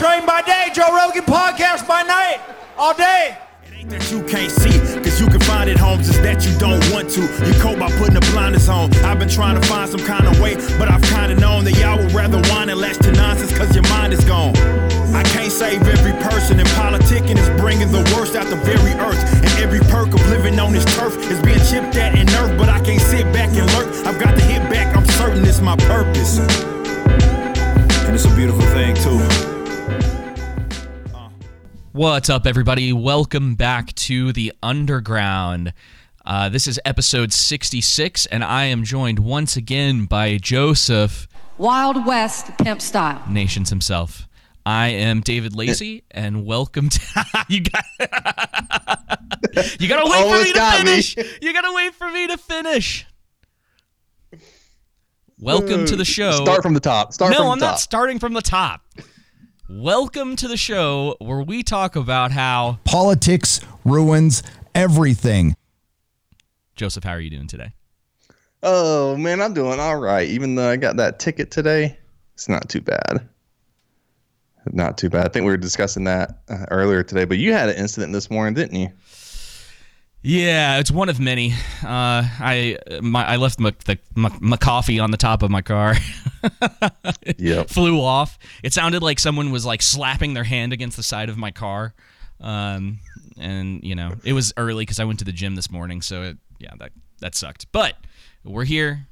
Train by day, Joe Rogan podcast by night, all day. It ain't that you can't see, cause you can find it, homes, it's that you don't want to. You cope by putting the blinders on. I've been trying to find some kind of way, but I've kinda known that y'all would rather whine and latch to nonsense cause your mind is gone. I can't save every person, in politics and politicking is bringing the worst out the very earth. And every perk of living on this turf is being chipped at and nerfed, but I can't sit back and lurk. I've got to hit back, I'm certain it's my purpose. And it's a beautiful thing, too. What's up, everybody? Welcome back to the Underground. Uh, this is episode 66, and I am joined once again by Joseph, Wild West pimp style. Nations himself. I am David Lacey, and welcome to you got you gotta wait for Almost me to got me. finish. You gotta wait for me to finish. Welcome to the show. Start from the top. Start no, from the I'm top. not starting from the top. Welcome to the show where we talk about how Politics ruins everything. Joseph, how are you doing today? oh man, I'm doing all right. Even though I got that ticket today, it's not too bad. Not too bad. I think we were discussing that uh, earlier today. But you had an incident this morning, didn't you? Yeah, it's one of many. Uh, I my I left my, the, my, my coffee on the top of my car. Yep. Flew off. It sounded like someone was like slapping their hand against the side of my car. Um, and you know, it was early because I went to the gym this morning, so it, yeah, that that sucked. But we're here.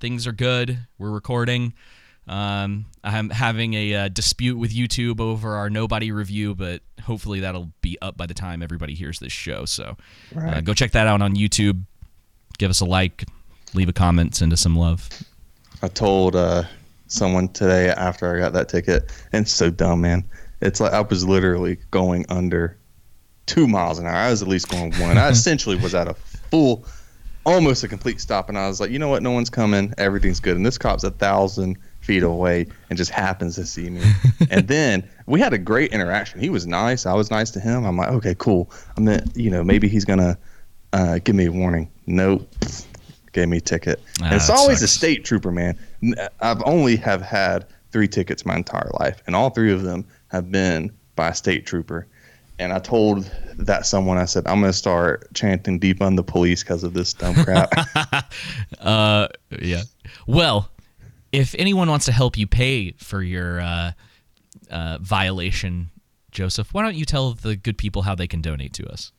Things are good. We're recording. Um, I'm having a uh, dispute with YouTube over our nobody review, but hopefully that'll be up by the time everybody hears this show. So uh, go check that out on YouTube. Give us a like, leave a comment, send us some love. I told uh, someone today after I got that ticket, and it's so dumb, man. It's like I was literally going under two miles an hour. I was at least going one. I essentially was at a full, almost a complete stop, and I was like, you know what? No one's coming. Everything's good. And this cop's a thousand feet away and just happens to see me. and then we had a great interaction. He was nice. I was nice to him. I'm like, okay, cool. I'm meant, you know, maybe he's gonna uh, give me a warning. Nope. Gave me a ticket. Ah, it's always a state trooper, man. I've only have had three tickets my entire life, and all three of them have been by a state trooper. And I told that someone, I said, I'm going to start chanting defund the police because of this dumb crap. Uh, yeah. Well, if anyone wants to help you pay for your uh, uh, violation, Joseph, why don't you tell the good people how they can donate to us?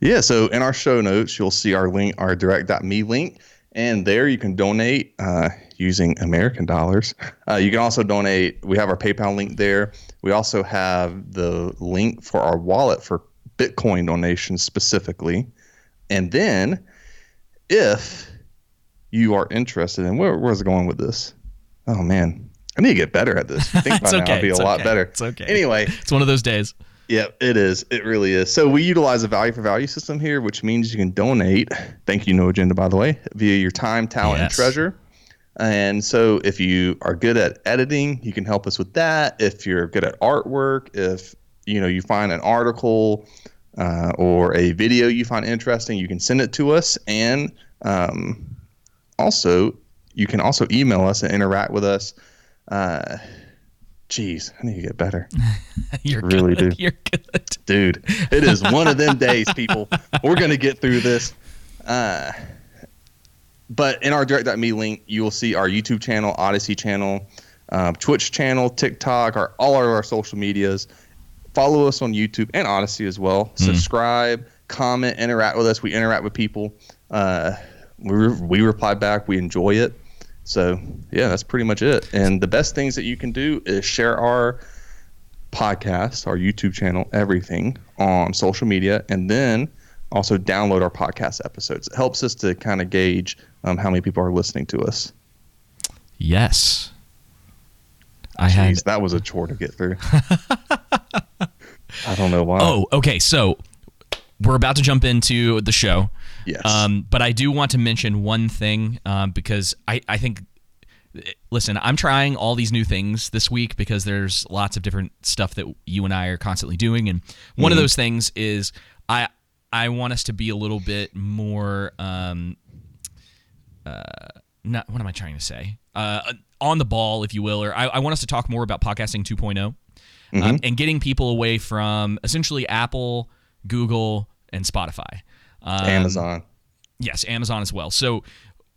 yeah, so in our show notes, you'll see our link, our direct.me link. And there you can donate uh, using American dollars. Uh, you can also donate. We have our PayPal link there. We also have the link for our wallet for Bitcoin donations specifically. And then, if you are interested in where, where's it going with this? Oh man, I need to get better at this. I think by It's now okay, I'll be a lot okay, better. it's okay. Anyway, It's one of those days. yeah, it is. It really is. So we utilize a value for value system here, which means you can donate. Thank you, No Agenda, by the way, via your time, talent, and treasure. And so if you are good at editing, you can help us with that. If you're good at artwork, if you know you find an article uh, or a video you find interesting, you can send it to us. And um, also, you can also email us and interact with us. Uh, geez, I need to get better. You're Really good. do. You're good. dude it is one of them days people we're gonna get through this uh, but in our direct.me link you will see our youtube channel Odysee channel um, twitch channel tiktok our all of our social medias follow us on youtube and Odysee as well subscribe comment interact with us we interact with people uh, we, re- we reply back we enjoy it so yeah that's pretty much it and the best things that you can do is share our podcast, our YouTube channel, everything on social media, and then also download our podcast episodes. It helps us to kind of gauge um, how many people are listening to us. Yes. I had. That was a chore to get through. I don't know why. Oh, okay. So we're about to jump into the show. Yes. Um, but I do want to mention one thing um, because I, I think, listen, I'm trying all these new things this week because there's lots of different stuff that you and I are constantly doing, and one of those things is I I want us to be a little bit more um, uh, not what am I trying to say uh, on the ball, if you will, or I, I want us to talk more about podcasting 2.0. um, and getting people away from essentially Apple, Google, and Spotify. Um, Amazon. Yes, Amazon as well. So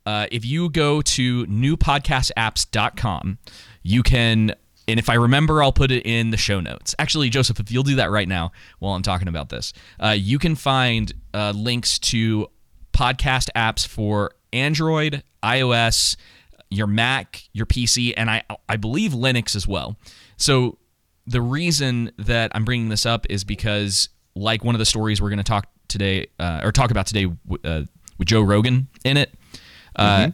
uh, if you go to newpodcastapps.com, you can, and if I remember, I'll put it in the show notes. Actually, Joseph, if you'll do that right now while I'm talking about this, uh, you can find uh, links to podcast apps for Android, iOS, your Mac, your PC, and I, I believe Linux as well. So the reason that I'm bringing this up is because, like one of the stories we're going to talk today, uh, or talk about today uh, with Joe Rogan in it, uh,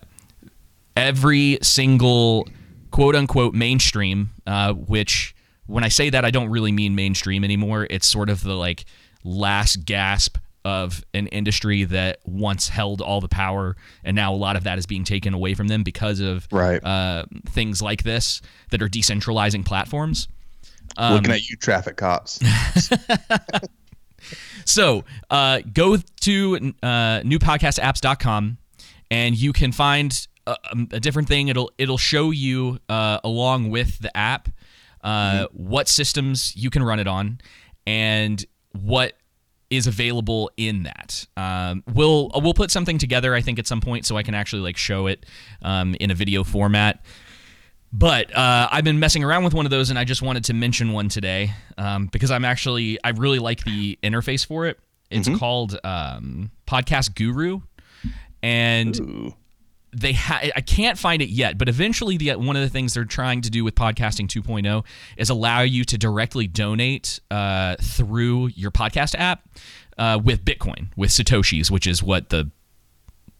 every single quote unquote mainstream, uh, which when I say that, I don't really mean mainstream anymore. It's sort of the like last gasp of an industry that once held all the power, and now a lot of that is being taken away from them because of Right. uh, things like this that are decentralizing platforms. Um, Looking at you, traffic cops. So uh, go to uh, newpodcastapps.com and you can find a, a different thing. It'll it'll show you uh, along with the app uh, what systems you can run it on and what is available in that. Um, we'll we'll put something together. I think at some point so I can actually like show it um, in a video format. But uh, I've been messing around with one of those, and I just wanted to mention one today um, because I'm actually I really like the interface for it. It's called um, Podcast Guru, and Ooh. they ha- I can't find it yet, but eventually the one of the things they're trying to do with podcasting 2.0 is allow you to directly donate uh, through your podcast app uh, with Bitcoin with satoshis, which is what the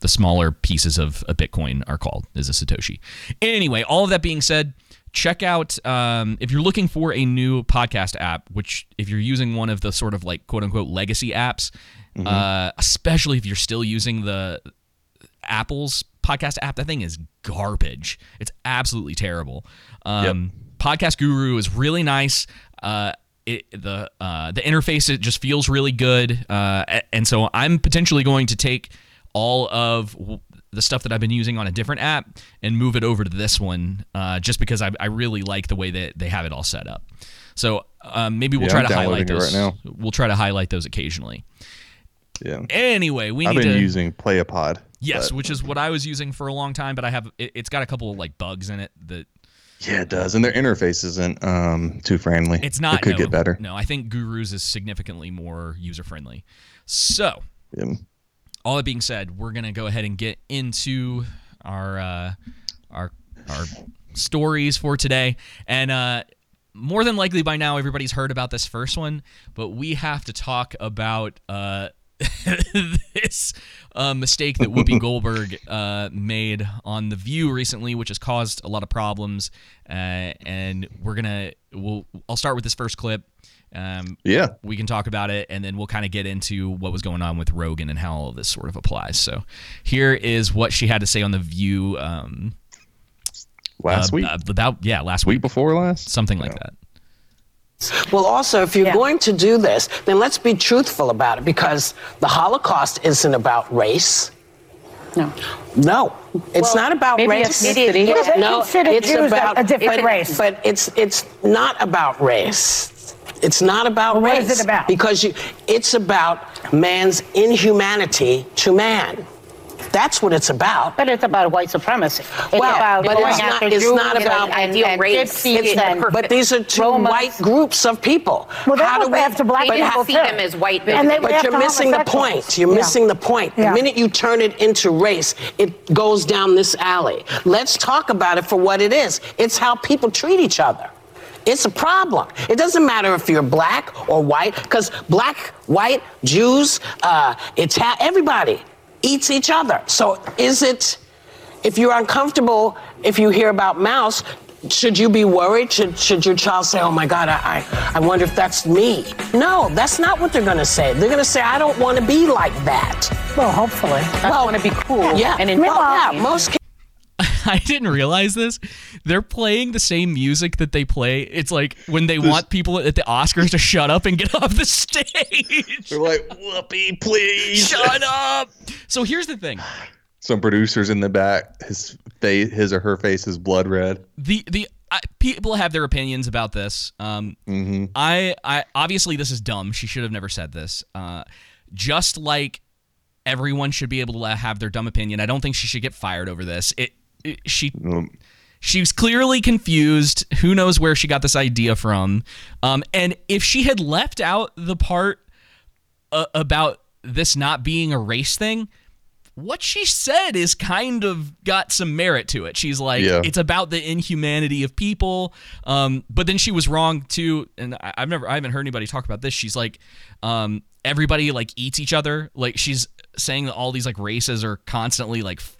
the smaller pieces of a Bitcoin are called is a Satoshi. Anyway, all of that being said, check out um, if you're looking for a new podcast app, which if you're using one of the sort of like quote unquote legacy apps, uh, especially if you're still using the Apple's podcast app, that thing is garbage. It's absolutely terrible. Um, Podcast Guru is really nice. Uh, it, the uh, the interface it just feels really good, uh, and so I'm potentially going to take all of the stuff that I've been using on a different app and move it over to this one, uh, just because I, I really like the way that they have it all set up. So um, maybe we'll Yeah, try I'm to highlight those. right We'll try to highlight those occasionally. Yeah. Anyway, we need. I've been to using Playapod. Yes, but- which is what I was using for a long time, but I have it, it's got a couple of like bugs in it that yeah, it does, and their interface isn't um, too friendly. it's not. It could no, get better. No, I think Guru's is significantly more user friendly. So, Yeah. All that being said, we're gonna go ahead and get into our uh, our our stories for today, and uh, more than likely by now everybody's heard about this first one, but we have to talk about uh, this uh, mistake that Whoopi Goldberg uh, made on The View recently, which has caused a lot of problems, uh, and we're gonna we'll I'll start with this first clip. Um, Yeah. we can talk about it and then we'll kind of get into what was going on with Rogan and how all of this sort of applies. So here is what she had to say on the View um, Last uh, week, uh, about yeah last week week before last, something like that. Well, also, if you're going to do this, then let's be truthful about it because the Holocaust isn't about race. No. No, it's Well, not about maybe race. ethnicity. Yeah, they no, consider it's Jews a- about a different it- race. But it's it's not about race. It's not about Well, what race. is it about? Because you, it's about man's inhumanity to man. That's what it's about. But it's about white supremacy. It's Well, about but going it's not- after it's Jews not about and, ideal and race. It's- and but these are two Romans. white groups of people. Well, they How go do we after black but They people didn't see too. them as white And they But you're missing the point. You're Yeah. missing the point. Yeah. The minute you turn it into race, it goes down this alley. Let's talk about it for what it is. It's how people treat each other. It's a problem. It doesn't matter if you're black or white, because black, white, Jews, uh, it's everybody eats each other. So is it? If you're uncomfortable, if you hear about Maus, should you be worried? Should, should your child say, oh my God, I, I, I wonder if that's me? No, that's not what they're going to say. They're going to say, I don't want to be like that. Well, hopefully. I want to be cool Yeah, and well, intelligent. yeah, most kids I didn't realize this. They're playing the same music that they play. It's like when they want people at the Oscars to shut up and get off the stage. they're like, "Whoopi, please." Shut up. So here's the thing. Some producers in the back, his face, his or her face is blood red. the the I, people have their opinions about this. Um, Mm-hmm. I, I obviously this is dumb. She should have never said this. Uh, just like everyone should be able to have their dumb opinion. I don't think she should get fired over this. It she Um, she was clearly confused. Who knows where she got this idea from? Um, and if she had left out the part uh, about this not being a race thing, what she said is kind of got some merit to it. She's like, Yeah. it's about the inhumanity of people. Um, but then she was wrong too. And I, I've never, I haven't heard anybody talk about this. She's like, um, everybody like eats each other. Like she's saying that all these like races are constantly like f-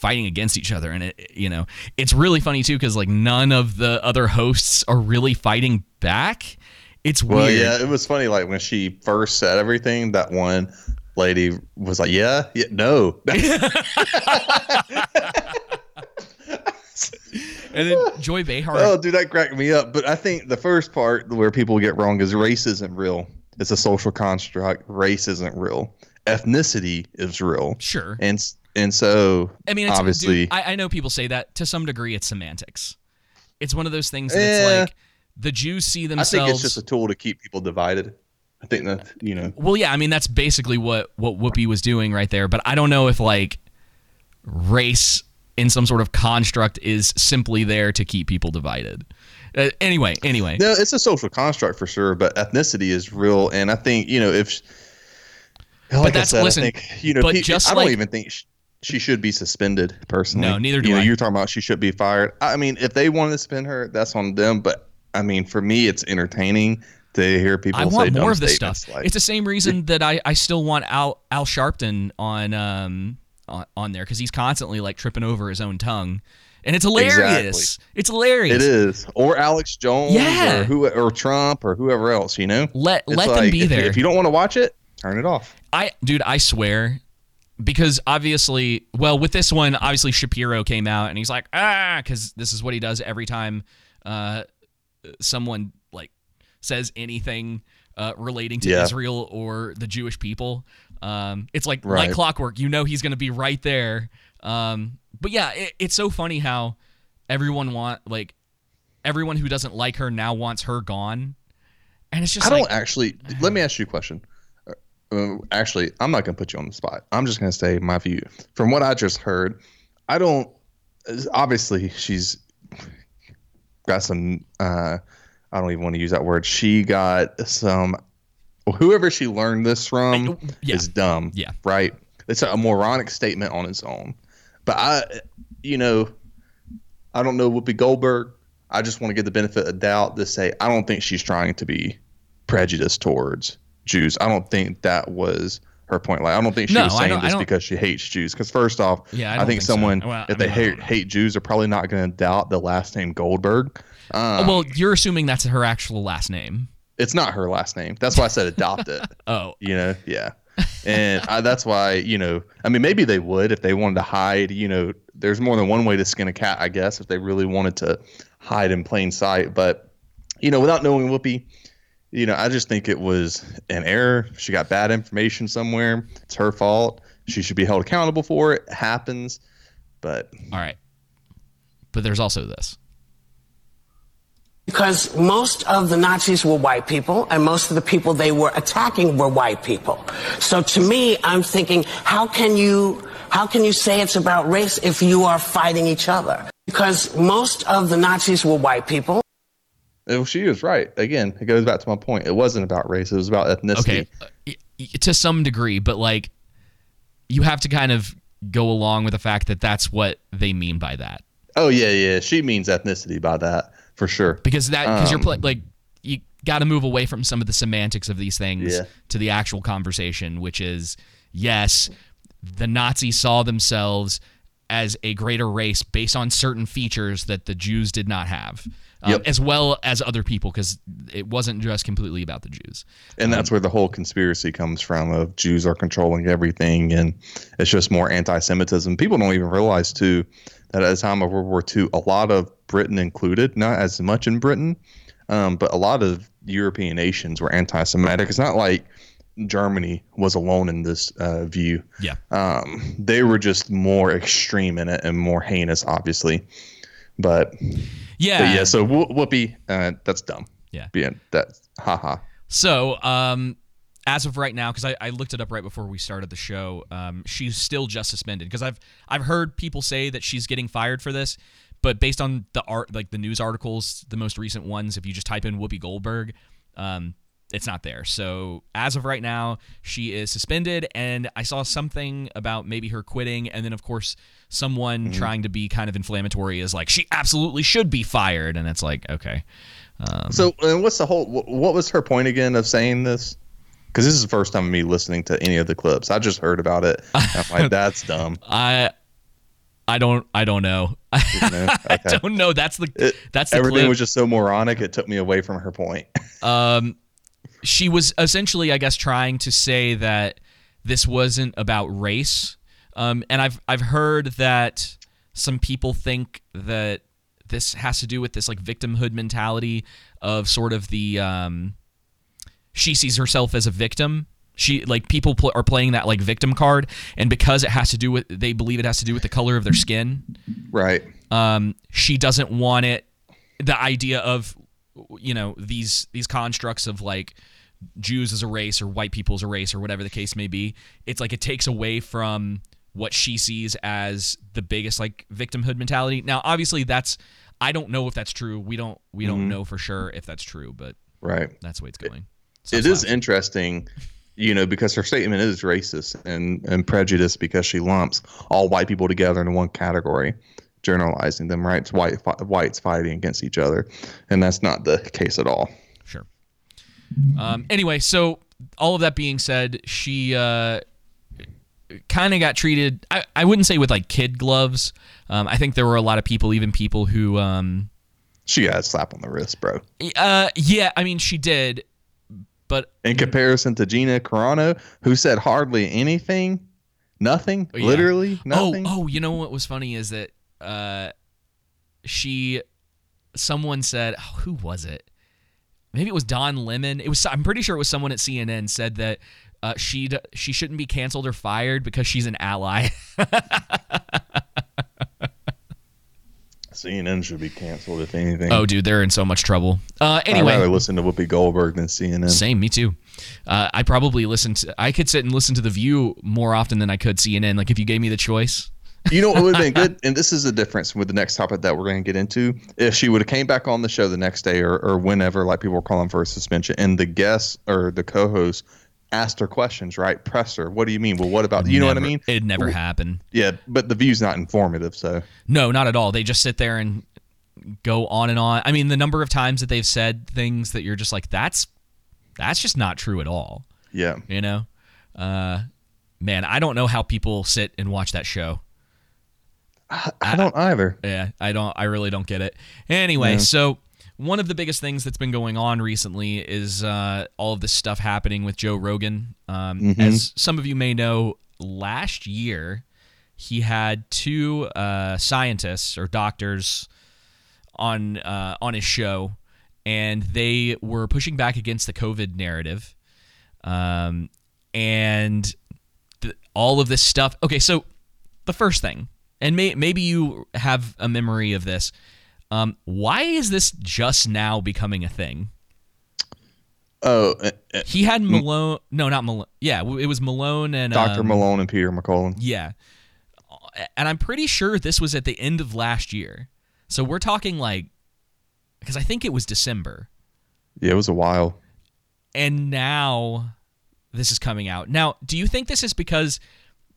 fighting against each other. And it, you know, it's really funny too because like none of the other hosts are really fighting back. It's Well, weird. yeah, it was funny. Like when she first said everything, that one lady was like, "Yeah, yeah, no." And then Joy Behar. oh, dude, that cracked me up. But I think the first part where people get wrong is race isn't real. It's a social construct. Race isn't real. Ethnicity is real. Sure. And and so I mean, obviously, dude, I, I know people say that to some degree. It's semantics. It's one of those things that Eh. it's like the Jews see themselves. I think it's just a tool to keep people divided. I think that you know. well, yeah. I mean, that's basically what what Whoopi was doing right there. But I don't know if like race in some sort of construct is simply there to keep people divided. Uh, anyway, anyway. No, it's a social construct for sure, but ethnicity is real, and I think you know if. Like that's- I said, listen, I think you know. but just I don't like- even think she should be suspended personally. No, neither do you know, I. You're talking about she should be fired. I mean, if they wanted to suspend her, that's on them. But I mean, for me, it's entertaining to hear people I say want more of this stuff. Like, it's the same reason that I, I still want Al Al Sharpton on um on, on there because he's constantly like tripping over his own tongue, and it's hilarious. It's hilarious. it is, or Alex Jones, Yeah. or who, or Trump, or whoever else. You know, Let It's let them be if, there. If you don't want to watch it, turn it off. I dude, I swear, because obviously, well, with this one, obviously Shapiro came out and he's like, ah, because this is what he does every time uh, someone like says anything uh, relating to Yeah. Israel or the Jewish people. Um, it's like like clockwork. You know he's gonna be right there. Um, but yeah, it, it's so funny how everyone want like everyone who doesn't like her now wants her gone, and it's just I like don't actually. Let me ask you a question. Uh, actually, I'm not going to put you on the spot. I'm just going to say my view. From what I just heard, I don't. Obviously, she's got some. Uh, I don't even want to use that word. She got some. Whoever she learned this from yeah. is dumb. Yeah. Right. It's a moronic statement on its own. But I, you know, I don't know Whoopi Goldberg. I just want to give the benefit of doubt to say I don't think she's trying to be prejudiced towards Jews. I don't think that was her point. Like I don't think she No, was saying this because she hates Jews. Because first off, Yeah, I I, think, think so. someone Well, if I they mean, I hate hate Jews are probably not going to doubt the last name Goldberg. Um, well, you're assuming that's her actual last name. it's not her last name. That's why I said adopt it. Oh, You know, yeah. And I, that's why, you know, I mean, maybe they would if they wanted to hide, you know, there's more than one way to skin a cat, I guess, if they really wanted to hide in plain sight. But, you know, without knowing Whoopi, you know, I just think it was an error. She got bad information somewhere. It's her fault. She should be held accountable for it. It happens. But all right. But there's also this. Because most of the Nazis were white people, and most of the people they were attacking were white people. So to me, I'm thinking, how can you, how can you say it's about race if you are fighting each other? Because most of the Nazis were white people. Well, she was right. Again, it goes back to my point. It wasn't about race. It was about ethnicity. Okay, uh, to some degree, but like you have to kind of go along with the fact that that's what they mean by that. Oh, yeah, yeah. She means ethnicity by that, for sure. Because that because you're Um, pla like you got to move away from some of the semantics of these things Yeah. to the actual conversation, which is yes, the Nazis saw themselves as a greater race based on certain features that the Jews did not have, um, Yep. as well as other people, because it wasn't just completely about the Jews. And that's where the whole conspiracy comes from of Jews are controlling everything and it's just more anti-Semitism. People don't even realize too that at the time of World War II, a lot of Britain included, not as much in Britain, um, but a lot of European nations were anti-Semitic. It's not like Germany was alone in this uh, view. Yeah. Um, they were just more extreme in it and more heinous, obviously. But Yeah. But yeah, so Wh- Whoopi, uh, that's dumb. Yeah. Yeah, that's haha. So, um, as of right now, because I, I looked it up right before we started the show, um, she's still just suspended. Because I've I've heard people say that she's getting fired for this, but based on the art, like the news articles, the most recent ones, if you just type in Whoopi Goldberg, um, it's not there. So as of right now, she is suspended, and I saw something about maybe her quitting, and then of course someone trying to be kind of inflammatory is like she absolutely should be fired, and it's like okay. Um, So, uh, what's the whole? What was her point again of saying this? Because this is the first time of me listening to any of the clips. I just heard about it. I'm like, that's dumb. I I don't I don't know. You know? I don't know. That's the It- that's the Everything clip. was just so moronic. It took me away from her point. um, she was essentially, I guess, trying to say that this wasn't about race. Um, and I've I've heard that some people think that this has to do with this like victimhood mentality of sort of the um, she sees herself as a victim. She like people pl- are playing that like victim card, and because it has to do with they believe it has to do with the color of their skin. right. um, she doesn't want it the idea of you know these these constructs of like Jews as a race or white people as a race or whatever the case may be it's like it takes away from what she sees as the biggest like victimhood mentality. Now obviously that's I don't know if that's true. We don't we don't mm-hmm. know for sure if that's true but Right. that's the way it's going. It is interesting, you know, because her statement is racist and, and prejudiced because she lumps all white people together in one category, generalizing them, right? It's white whites fighting against each other, and that's not the case at all. Sure. Um, anyway, so all of that being said, she uh, kind of got treated. I, I wouldn't say with like kid gloves. Um, I think there were a lot of people, even people who, um, She got a slap on the wrist, bro. uh, yeah, I mean, she did, but In comparison to Gina Carano, who said hardly anything, nothing, Yeah. literally nothing. Oh, oh, you know what was funny is that uh, she, someone said, oh, who was it? Maybe it was Don Lemon. It was. I'm pretty sure it was someone at CNN said that uh, she she shouldn't be canceled or fired because she's an ally. CNN should be canceled if anything. oh, dude, they're in so much trouble. Uh, anyway, I'd rather listen to Whoopi Goldberg than CNN. same. Me too. Uh, I probably listen to. I could sit and listen to the View more often than I could CNN. Like if you gave me the choice. You know what would have been good, and this is the difference with the next topic that we're going to get into. If she would have came back on the show the next day or, or whenever, like people were calling for a suspension, and the guest or the co-host asked her questions, right? Press her. What do you mean? Well, what about you know what I mean? It'd never happen. Yeah, but the view's not informative, so No, not at all. They just sit there and go on and on. I mean, the number of times that they've said things that you're just like, that's that's just not true at all. yeah. You know, uh, man, I don't know how people sit and watch that show. I don't either. Yeah, I don't. I really don't get it. Anyway, so one of the biggest things that's been going on recently is uh, all of this stuff happening with Joe Rogan. Um, As some of you may know, last year he had two uh, scientists or doctors on uh, on his show, and they were pushing back against the COVID narrative, um, and th- all of this stuff. Okay, so the first thing, and may- maybe you have a memory of this. Um, why is this just now becoming a thing? Oh, uh, uh, He had Malone. No, not Malone. Yeah, it was Malone and Dr. um, Malone and Peter McCollum. Yeah, and I'm pretty sure this was at the end of last year. So we're talking like, because I think it was December, Yeah, it was a while. and now this is coming out. Now, do you think this is because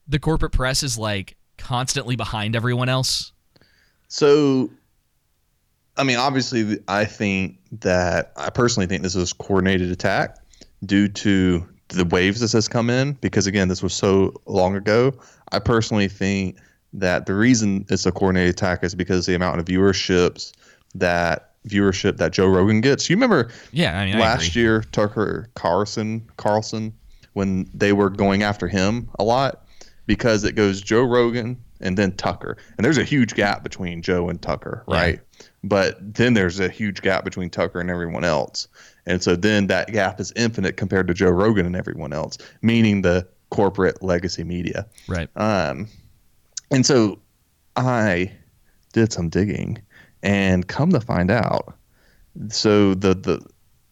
the corporate press is like constantly behind everyone else? So, I mean, obviously, I think that I personally think this a coordinated attack due to the waves this has come in. Because again, this was so long ago. I personally think that the reason it's a coordinated attack is because the amount of viewerships that viewership that Joe Rogan gets. You remember Yeah, I mean, last year Tucker Carlson Carlson when they were going after him a lot because it goes Joe Rogan and then Tucker. And there's a huge gap between Joe and Tucker, Yeah. right? But then there's a huge gap between Tucker and everyone else. And so then that gap is infinite compared to Joe Rogan and everyone else, meaning the corporate legacy media. Right. Um, and so I did some digging, And come to find out, so the the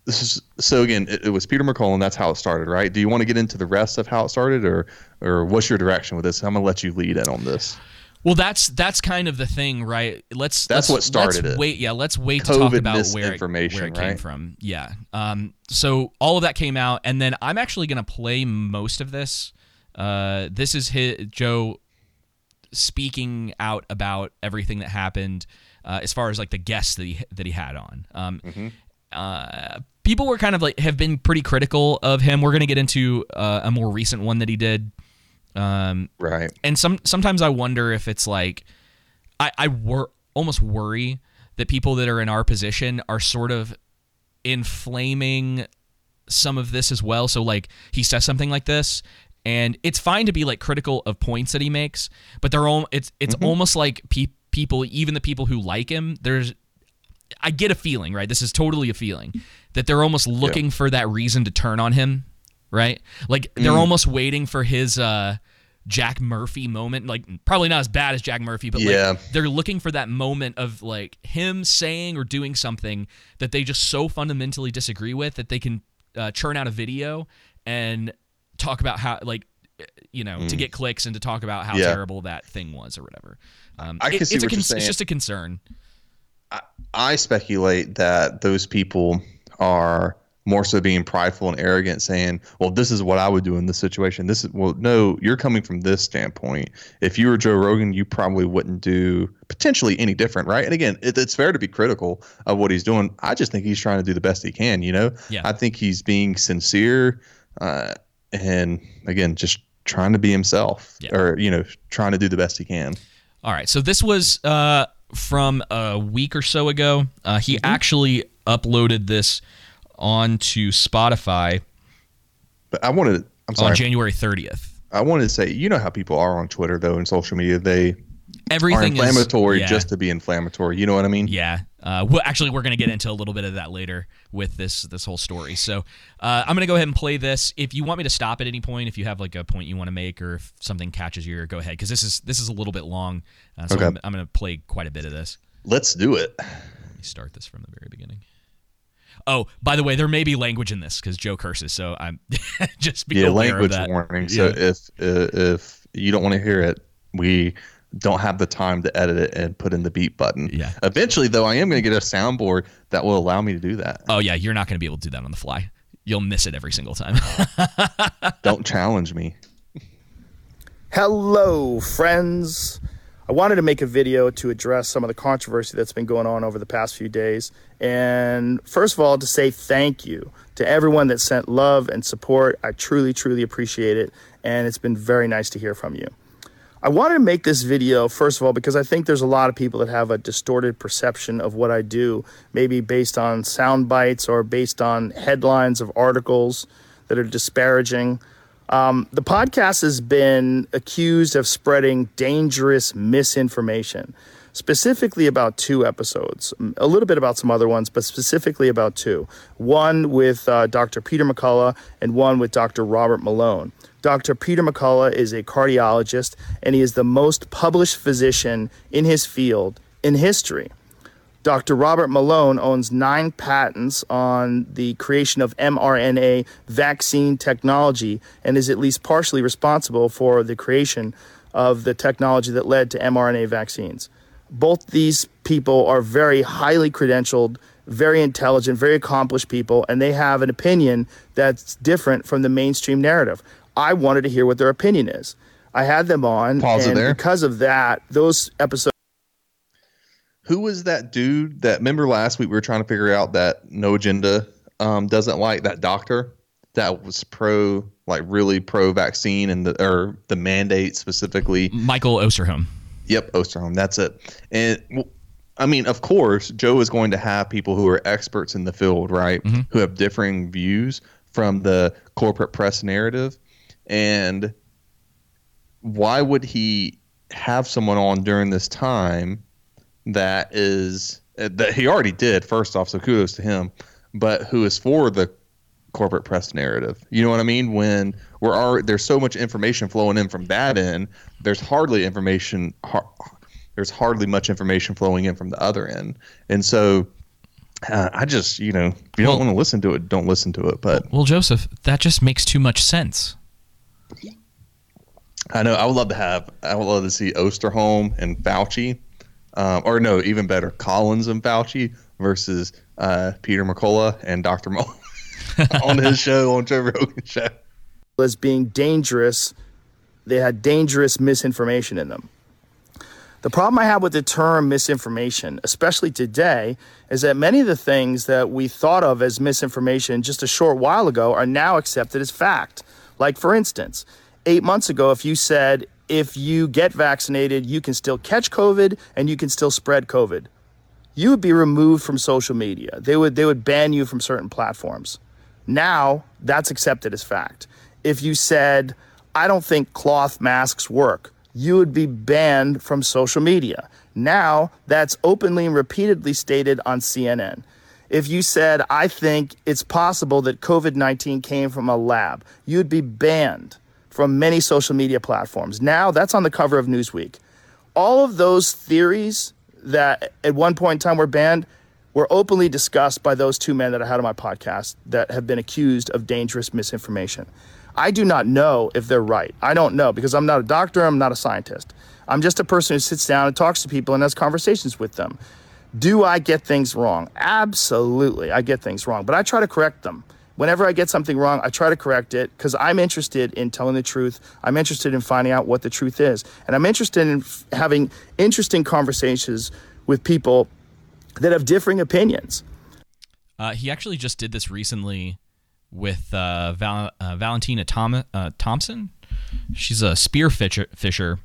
is so again it, it was Peter McCullough. That's how it started, right? Do you want to get into the rest of how it started, or or what's your direction with this? I'm gonna let you lead in on this. Well, that's that's kind of the thing, right? Let's That's let's, what started it. Wait, yeah, let's wait to talk about where it, where it came right? from. Yeah. Um. So all of that came out, and then I'm actually gonna play most of this. Uh, this is his Joe speaking out about everything that happened, uh, as far as like the guests that he that he had on. Um. Mm-hmm. Uh, people were kind of like have been pretty critical of him. We're gonna get into uh, a more recent one that he did. Um, Right. and some sometimes I wonder if it's like I I wor- almost worry that people that are in our position are sort of inflaming some of this as well. So like he says something like this and it's fine to be like critical of points that he makes, but they're all it's it's almost like pe- people even the people who like him, there's I get a feeling, right? This is totally a feeling that they're almost looking for that reason to turn on him, right? Like they're almost waiting for his uh Jack Murphy moment, like probably not as bad as Jack Murphy, but Yeah. like they're looking for that moment of like him saying or doing something that they just so fundamentally disagree with that they can uh, churn out a video and talk about how like you know to get clicks and to talk about how Mm. Yeah. terrible that thing was or whatever. Um, I can it- see it's a what you're saying. It's just a concern. I speculate that those people are more so being prideful and arrogant, saying, "Well, this is what I would do in this situation." This is well, no, you're coming from this standpoint. If you were Joe Rogan, you probably wouldn't do potentially any different, right? And again, it, it's fair to be critical of what he's doing. I just think he's trying to do the best he can. You know, Yeah. I think he's being sincere, uh, and again, just trying to be himself, Yeah. or you know, trying to do the best he can. All right. So this was uh, from a week or so ago. Uh, he Mm-hmm. actually uploaded this onto Spotify But I wanted, I'm sorry, on January 30th. I wanted to say, you know how people are on Twitter though and social media. They Everything are inflammatory is, yeah, just to be inflammatory. You know what I mean? yeah. Uh, well, actually, we're going to get into a little bit of that later with this this whole story. So uh, I'm going to go ahead and play this. If you want me to stop at any point, if you have like a point you want to make, or if something catches your ear, go ahead because this is this is a little bit long. Uh, so Okay. I'm, I'm going to play quite a bit of this. Let's do it. Let me start this from the very beginning. Oh, by the way, there may be language in this because Joe curses, so I'm just be Yeah, aware language of that. warning. So if uh, if you don't want to hear it, we don't have the time to edit it and put in the beat button. Yeah. Eventually, though, I am going to get a soundboard that will allow me to do that. Oh yeah, you're not going to be able to do that on the fly. You'll miss it every single time. Don't challenge me. Hello, friends. I wanted to make a video to address some of the controversy that's been going on over the past few days. And first of all, to say thank you to everyone that sent love and support. I truly, truly appreciate it. And it's been very nice to hear from you. I wanted to make this video, first of all, because I think there's a lot of people that have a distorted perception of what I do, maybe based on sound bites or based on headlines of articles that are disparaging. Um, the podcast has been accused of spreading dangerous misinformation, specifically about two episodes, a little bit about some other ones, but specifically about two. One with uh, Dr. Peter McCullough and one with Dr. Robert Malone. Dr. Peter McCullough is a cardiologist, and he is the most published physician in his field in history. Dr. Robert Malone owns nine patents on the creation of mRNA vaccine technology and is at least partially responsible for the creation of the technology that led to mRNA vaccines. Both these people are very highly credentialed, very intelligent, very accomplished people, and they have an opinion that's different from the mainstream narrative. I wanted to hear what their opinion is. I had them on, Pause it and there. because of that, those episodes. Who was that dude that remember last week we were trying to figure out that no agenda um, doesn't like that doctor that was pro like really pro vaccine and the or the mandate specifically. Michael Osterholm. Yep, Osterholm. That's it. And well, I mean, of course, Joe is going to have people who are experts in the field, right? Who have differing views from the corporate press narrative. And why would he have someone on during this time that is that he already did first off so kudos to him but who is for the corporate press narrative you know what i mean when we're already, there's so much information flowing in from that end there's hardly information har- there's hardly much information flowing in from the other end. And so uh, I just, you know, if you don't want to listen to it, don't listen to it. But Well, Joseph, that just makes too much sense. I know I would love to have, I would love to see Osterholm and Fauci, um, or no, even better, Collins and Fauci versus uh, Peter McCullough and Dr. Mo on his show, on Joe Rogan's show. as being dangerous. They had dangerous misinformation in them. The problem I have with the term misinformation, especially today, is that many of the things that we thought of as misinformation just a short while ago are now accepted as fact. Like, for instance, eight months ago, if you said, if you get vaccinated, you can still catch COVID and you can still spread COVID, you would be removed from social media. They would, they would ban you from certain platforms. Now, that's accepted as fact. If you said, I don't think cloth masks work, you would be banned from social media. Now, that's openly and repeatedly stated on CNN. If you said, I think it's possible that COVID 19 came from a lab, you'd be banned from many social media platforms. Now, that's on the cover of Newsweek. All of those theories that at one point in time were banned were openly discussed by those two men that I had on my podcast that have been accused of dangerous misinformation. I do not know if they're right. I don't know because I'm not a doctor, I'm not a scientist. I'm just a person who sits down and talks to people and has conversations with them. Do I get things wrong? Absolutely, I get things wrong, but I try to correct them. Whenever I get something wrong, I try to correct it because I'm interested in telling the truth. I'm interested in finding out what the truth is. And I'm interested in f- having interesting conversations with people that have differing opinions. Uh, he actually just did this recently with uh, Val- uh, Valentina Tom- uh, Thompson. She's a spear fisher,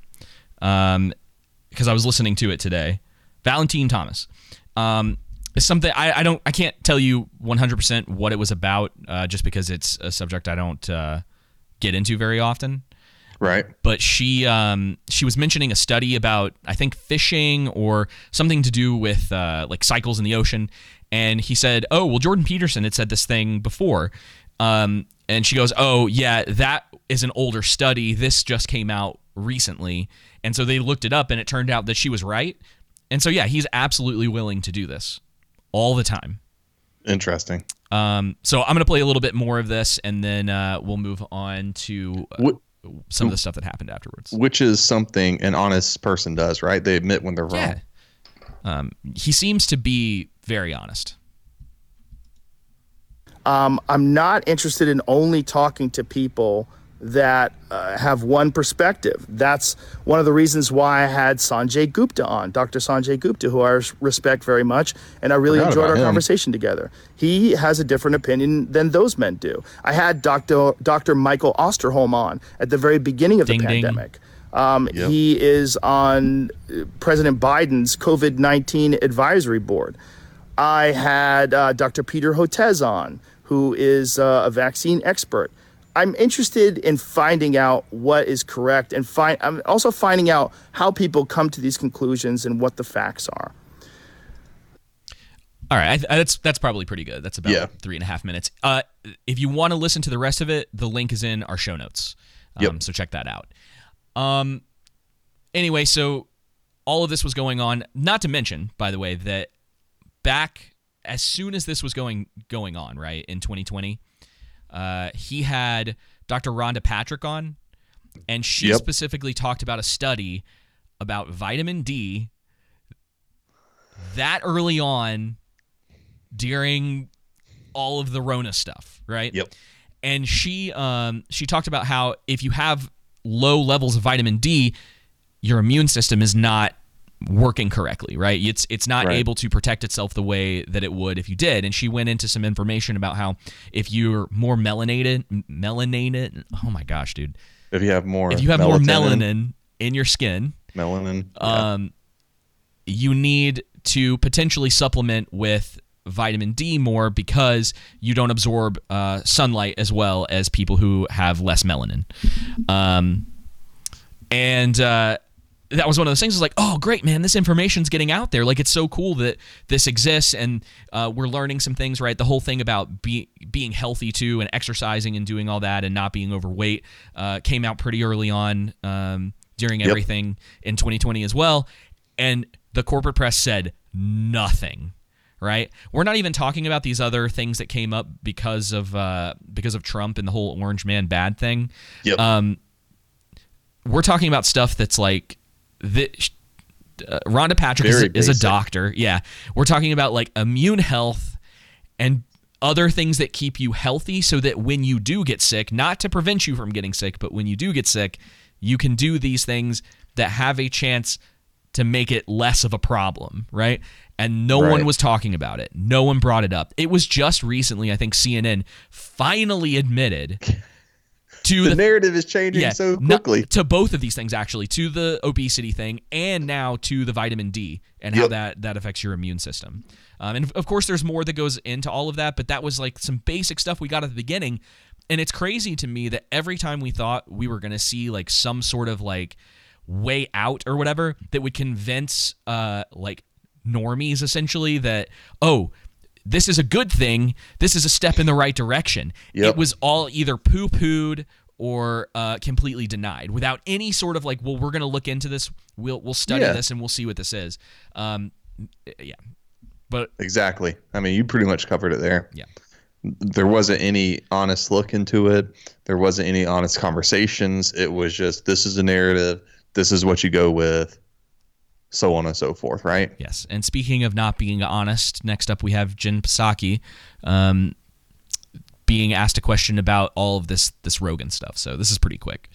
um, because I was listening to it today. Valentine Thomas. Um, it's something I, I don't I can't tell you 100% what it was about uh, just because it's a subject I don't uh, get into very often. Right. But she um, she was mentioning a study about I think fishing or something to do with uh, like cycles in the ocean, and he said, "Oh, well, Jordan Peterson had said this thing before," um, and she goes, "Oh, yeah, that is an older study. This just came out recently," and so they looked it up, and it turned out that she was right, and so yeah, he's absolutely willing to do this all the time. Interesting. Um, so I'm gonna play a little bit more of this, and then uh, we'll move on to uh, some of the stuff that happened afterwards. Which is something an honest person does, right? They admit when they're wrong. Yeah. Um, he seems to be very honest. Um, I'm not interested in only talking to people that uh, have one perspective. That's one of the reasons why I had Sanjay Gupta on, Dr. Sanjay Gupta, who I respect very much, and I really Forgot enjoyed our him. conversation together. He has a different opinion than those men do. I had Dr. Dr. Michael Osterholm on at the very beginning of Ding, the ding. pandemic. Um, Yep. He is on uh, President Biden's COVID 19 advisory board. I had uh, Dr. Peter Hotez on, who is uh, a vaccine expert. I'm interested in finding out what is correct and find. I'm also finding out how people come to these conclusions and what the facts are. All right, I, I- that's that's probably pretty good. That's about Yeah. three and a half minutes. Uh, if you want to listen to the rest of it, the link is in our show notes. Um, Yep. So check that out. Um, anyway, so all of this was going on. Not to mention, by the way, that back as soon as this was going going on, right in 2020, uh, he had Dr. Rhonda Patrick on, and she Yep. specifically talked about a study about vitamin D that early on during all of the Rona stuff, right? Yep. And she um she talked about how if you have low levels of vitamin D, your immune system is not working correctly, right? It's it's not Right. able to protect itself the way that it would if you did. And she went into some information about how if you're more melanated, melanated, oh my gosh, dude. If you have more, If you have more melanin in your skin, melanin, yeah. um, you need to potentially supplement with vitamin D more because you don't absorb uh, sunlight as well as people who have less melanin. Um, and uh, that was one of those things. Is like, oh, great, man, this information's getting out there. Like, it's so cool that this exists, and uh, we're learning some things. Right, the whole thing about be, being healthy too, and exercising and doing all that, and not being overweight, uh, came out pretty early on um, during Yep. everything in 2020 as well. and the corporate press said nothing. Right? We're not even talking about these other things that came up because of uh, because of Trump and the whole Orange Man bad thing. Yep. Um, we're talking about stuff that's like the, uh, Rhonda Patrick is, is a doctor. Yeah, we're talking about like immune health and other things that keep you healthy, so that when you do get sick, not to prevent you from getting sick, but when you do get sick, you can do these things that have a chance to make it less of a problem, right? And no one was talking about it. No one brought it up. It was just recently, I think CNN finally admitted to The the narrative is changing so no- quickly. to both of these things actually, to the obesity thing and now to the vitamin D and how that that affects your immune system. Um, and of course, there's more that goes into all of that, but that was like some basic stuff we got at the beginning. And it's crazy to me that every time we thought we were going to see like some sort of like way out or whatever that would convince uh like normies essentially that oh this is a good thing this is a step in the right direction Yep. it was all either poo-pooed or uh, completely denied without any sort of like well we're going to look into this we'll we'll study Yeah. this and we'll see what this is um yeah but Exactly. I mean, you pretty much covered it there. yeah There wasn't any honest look into it. There wasn't any honest conversations. It was just this is a narrative. This is what you go with, so on and so forth. Right? yes and speaking of not being honest next up we have Jen Psaki um being asked a question about all of this this Rogan stuff so this is pretty quick.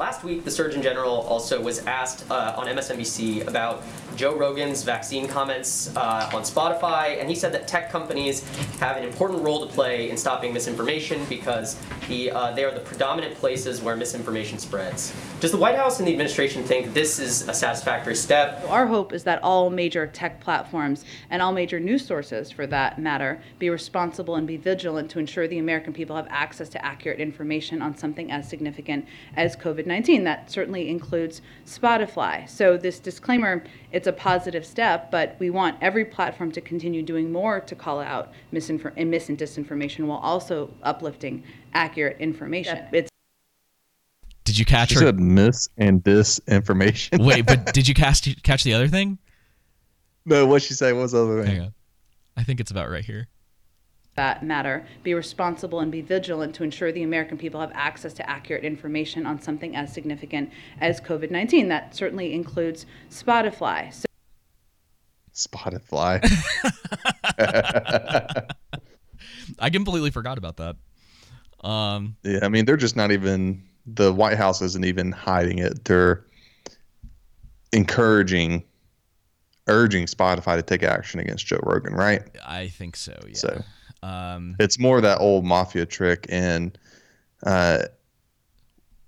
Last week, the Surgeon General also was asked uh, on MSNBC about Joe Rogan's vaccine comments uh, on Spotify, and he said that tech companies have an important role to play in stopping misinformation because the, uh, they are the predominant places where misinformation spreads. Does the White House and the administration think this is a satisfactory step? Our hope is that all major tech platforms and all major news sources, for that matter, be responsible and be vigilant to ensure the American people have access to accurate information on something as significant as COVID 19. That certainly includes Spotify. So, this disclaimer, it's a positive step, but we want every platform to continue doing more to call out misinfor- and mis and disinformation while also uplifting accurate information. It's did you catch She her said miss and disinformation. Wait, but did you catch catch the other thing? no, what she say? What was the other thing? Hang on. I think it's about right here. That matter be responsible and be vigilant to ensure the American people have access to accurate information on something as significant as COVID 19. That certainly includes Spotify. So Spotify. I completely forgot about that. Um, yeah, I mean, they're just not even. The White House isn't even hiding it. They're encouraging, urging Spotify to take action against Joe Rogan. Right? I think so. Yeah. So um, it's more that old mafia trick, and uh,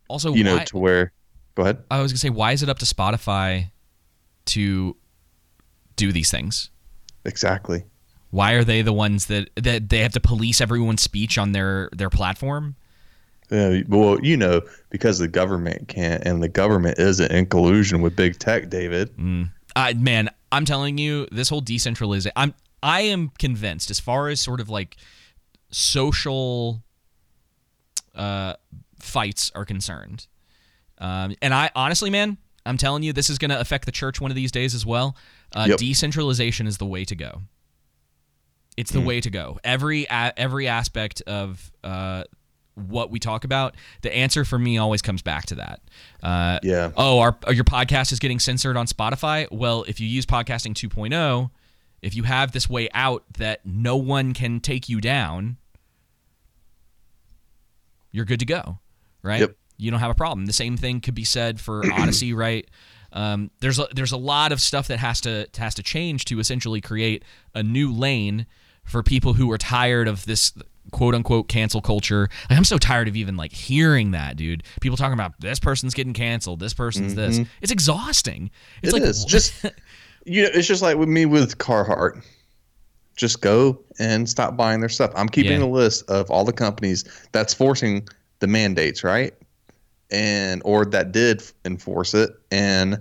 also, you know, to where. Go ahead. I was gonna say, why is it up to Spotify to do these things? Exactly. Why are they the ones that that they have to police everyone's speech on their their platform? Yeah, well, you know, because the government can't, and the government isn't in collusion with big tech, David. Mm. Uh, man, I'm telling you, this whole decentralization. I'm I am convinced, as far as sort of like social uh, fights are concerned, um, and I honestly, man, I'm telling you, this is going to affect the church one of these days as well. Uh, Yep. Decentralization is the way to go. It's the Mm. way to go. Every a- every aspect of uh, what we talk about, the answer for me always comes back to that. Uh, Yeah. Oh, our your podcast is getting censored on Spotify. Well, if you use podcasting 2.0, if you have this way out that no one can take you down, you're good to go, right? Yep. You don't have a problem. The same thing could be said for Odysee, right? Um, there's a, there's a lot of stuff that has to has to change to essentially create a new lane for people who are tired of this quote unquote cancel culture. Like, I'm so tired of even like hearing that, dude. People talking about this person's getting canceled, this person's this. Mhm. It's exhausting. It's It like is. just you know, it's just like with me with Carhartt. Just go and stop buying their stuff. I'm keeping Yeah. a list of all the companies that's forcing the mandates, right? And or that did enforce it, and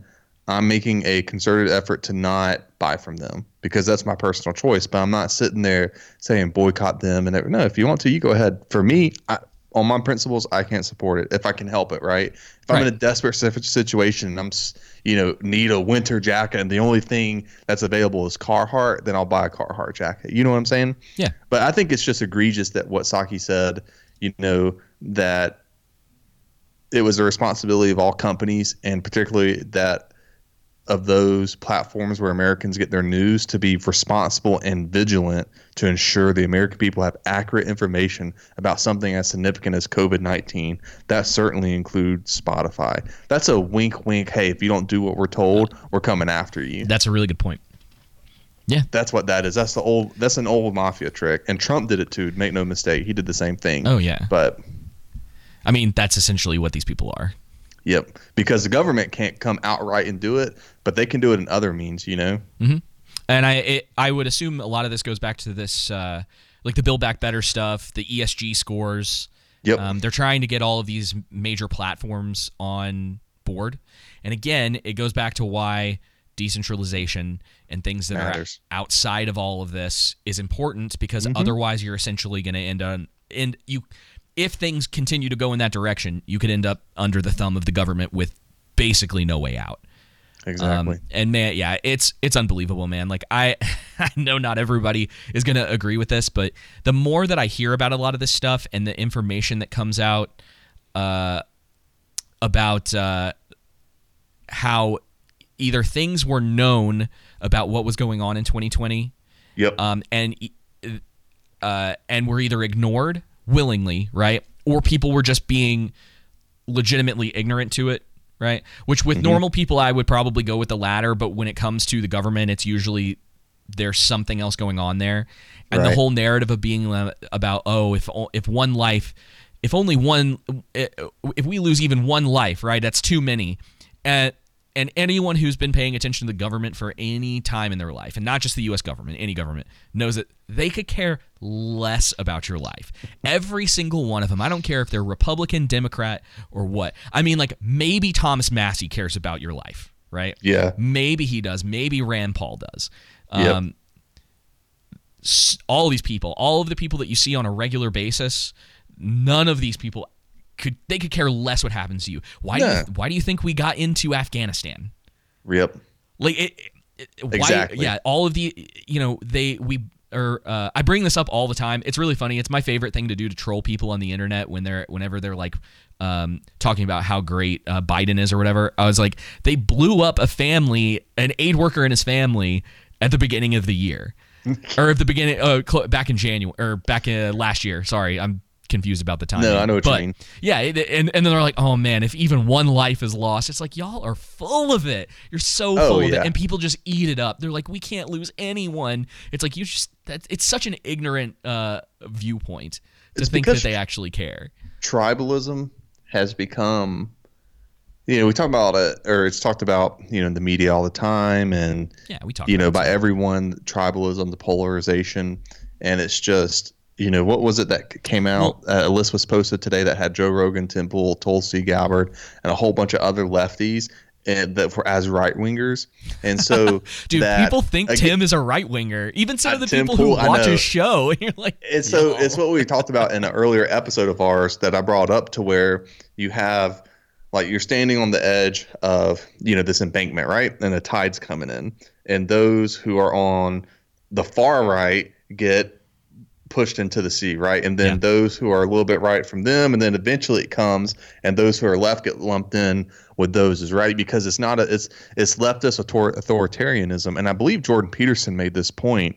I'm making a concerted effort to not buy from them because that's my personal choice. But I'm not sitting there saying boycott them and no. If you want to, you go ahead. For me, I, on my principles, I can't support it if I can help it. Right? If I'm in a desperate situation and I'm, you know, need a winter jacket and the only thing that's available is Carhartt, then I'll buy a Carhartt jacket. You know what I'm saying? Yeah. But I think it's just egregious that what Psaki said. You know that it was the responsibility of all companies and particularly that of those platforms where Americans get their news to be responsible and vigilant to ensure the American people have accurate information about something as significant as COVID 19. That certainly includes Spotify. That's a wink, wink. Hey, if you don't do what we're told, we're coming after you. That's a really good point. Yeah. That's what that is. That's the old. That's an old mafia trick, and Trump did it too. Make no mistake, he did the same thing. Oh yeah. But I mean, that's essentially what these people are. Yep, because the government can't come outright and do it, but they can do it in other means. You know. hmm And I it, I would assume a lot of this goes back to this uh, like the Build Back Better stuff, the ESG scores. Yep. Um, they're trying to get all of these major platforms on board, and again, it goes back to why decentralization and things that Matters. are outside of all of this is important because Mhm. otherwise you're essentially going to end on and you if things continue to go in that direction, you could end up under the thumb of the government with basically no way out. Exactly. Um, and man, yeah, it's it's unbelievable, man. Like I I know not everybody is going to agree with this, but the more that I hear about a lot of this stuff and the information that comes out uh about uh how either things were known about what was going on in 2020 Yep. um and uh and were either ignored willingly, right? Or people were just being legitimately ignorant to it, right? Which with Mhm. normal people I would probably go with the latter, but when it comes to the government, it's usually there's something else going on there. And the whole narrative of being about oh, if if one life, if only one if we lose even one life, right? That's too many. And and anyone who's been paying attention to the government for any time in their life, and not just the US government, any government, knows that they could care less about your life. Every single one of them. I don't care if they're Republican, Democrat, or what. I mean, like maybe Thomas Massie cares about your life, right? Yeah. Maybe he does. Maybe Rand Paul does. Yep. Um, all these people, all of the people that you see on a regular basis, none of these people could they could care less what happens to you. Why do you, why do you think we got into Afghanistan? Yep. Like it, it, why, Exactly. Yeah, all of the you know they we or uh, I bring this up all the time. It's really funny. It's my favorite thing to do to troll people on the internet when they're whenever they're like um, talking about how great uh, Biden is or whatever. I was like, they blew up a family, an aid worker and his family at the beginning of the year, or at the beginning, uh, cl- back in January or back in last year. Sorry, I'm confused about the time. No, I know what you but, mean. Yeah, and and then they're like, oh man, if even one life is lost, it's like y'all are full of it. You're so Oh, full of it, and people just eat it up. They're like, we can't lose anyone. It's like you just that's it's such an ignorant uh, viewpoint to It's think that they actually care. tribalism has become you know we talk about it or it's talked about you know in the media all the time and Yeah, we talk you know by everyone tribalism the polarization and it's just you know what was it that came out? Uh, a list was posted today that had joe rogan Tim Pool tulsi gabbard and a whole bunch of other lefties and that were as right wingers. And so Dude, that- people think again- Tim is a right winger. Even some of the Tim people who watch his show, and you're like, it's so it's what we talked about in an earlier episode of ours that I brought up to where you have like you're standing on the edge of you know this embankment right? And the tide's coming in. And those who are on the far right get pushed into the sea right and then those who are a little bit right from them and then eventually it comes and those who are left get lumped in with those is right because it's not a it's it's leftist author- authoritarianism and i believe jordan peterson made this point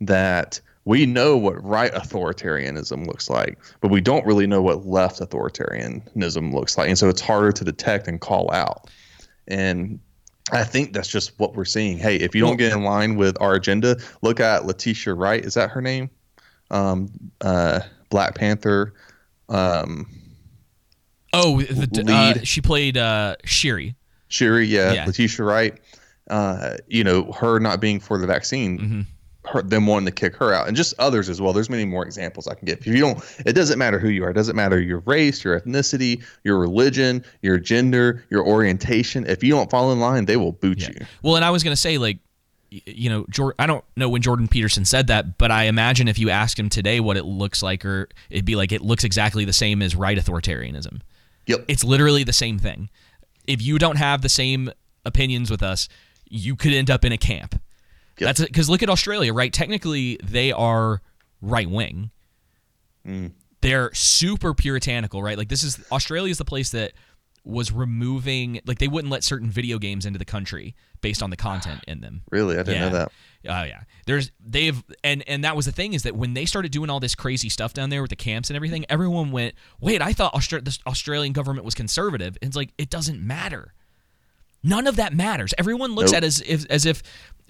that we know what right authoritarianism looks like, but we don't really know what left authoritarianism looks like. And so it's harder to detect and call out. And I think that's just what we're seeing. Hey, if you don't get in line with our agenda, look at Letitia Wright. Is that her name? Um, uh, Black Panther. Um, oh, the, uh, Lead. she played uh, Shuri. Shuri, yeah, Yeah. Letitia Wright. Uh, you know, her not being for the vaccine, Mm-hmm. her, them wanting to kick her out, and just others as well. There's many more examples I can give. If you don't, it doesn't matter who you are. It doesn't matter your race, your ethnicity, your religion, your gender, your orientation. If you don't fall in line, they will boot you. Well, and I was gonna say like, you know, I don't know when Jordan Peterson said that, but I imagine if you asked him today what it looks like, or it'd be like it looks exactly the same as right authoritarianism. Yep. It's literally the same thing. If you don't have the same opinions with us, you could end up in a camp. That's because look at Australia, right? Technically, they are right wing. Mm. They're super puritanical, right? Like this is Australia is the place that was removing like they wouldn't let certain video games into the country based on the content in them. Really, I didn't know that. Oh yeah. There's they've and and that was the thing is that when they started doing all this crazy stuff down there with the camps and everything, everyone went, "Wait, I thought Austra- the Australian government was conservative." And it's like it doesn't matter. None of that matters. Everyone looks Nope. at it as if as if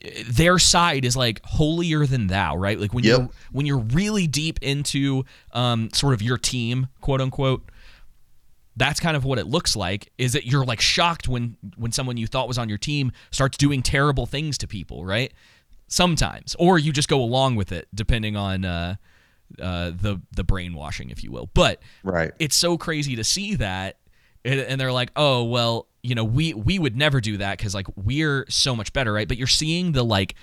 uh, their side is like holier than thou, right? Like when Yep. you're when you're really deep into um, sort of your team, quote unquote. That's kind of what it looks like. Is that you're like shocked when when someone you thought was on your team starts doing terrible things to people, right? Sometimes, or you just go along with it, depending on uh, uh, the the brainwashing, if you will. But Right. it's so crazy to see that and, and they're like oh well you know we we would never do that because like we're so much better right but you're seeing the like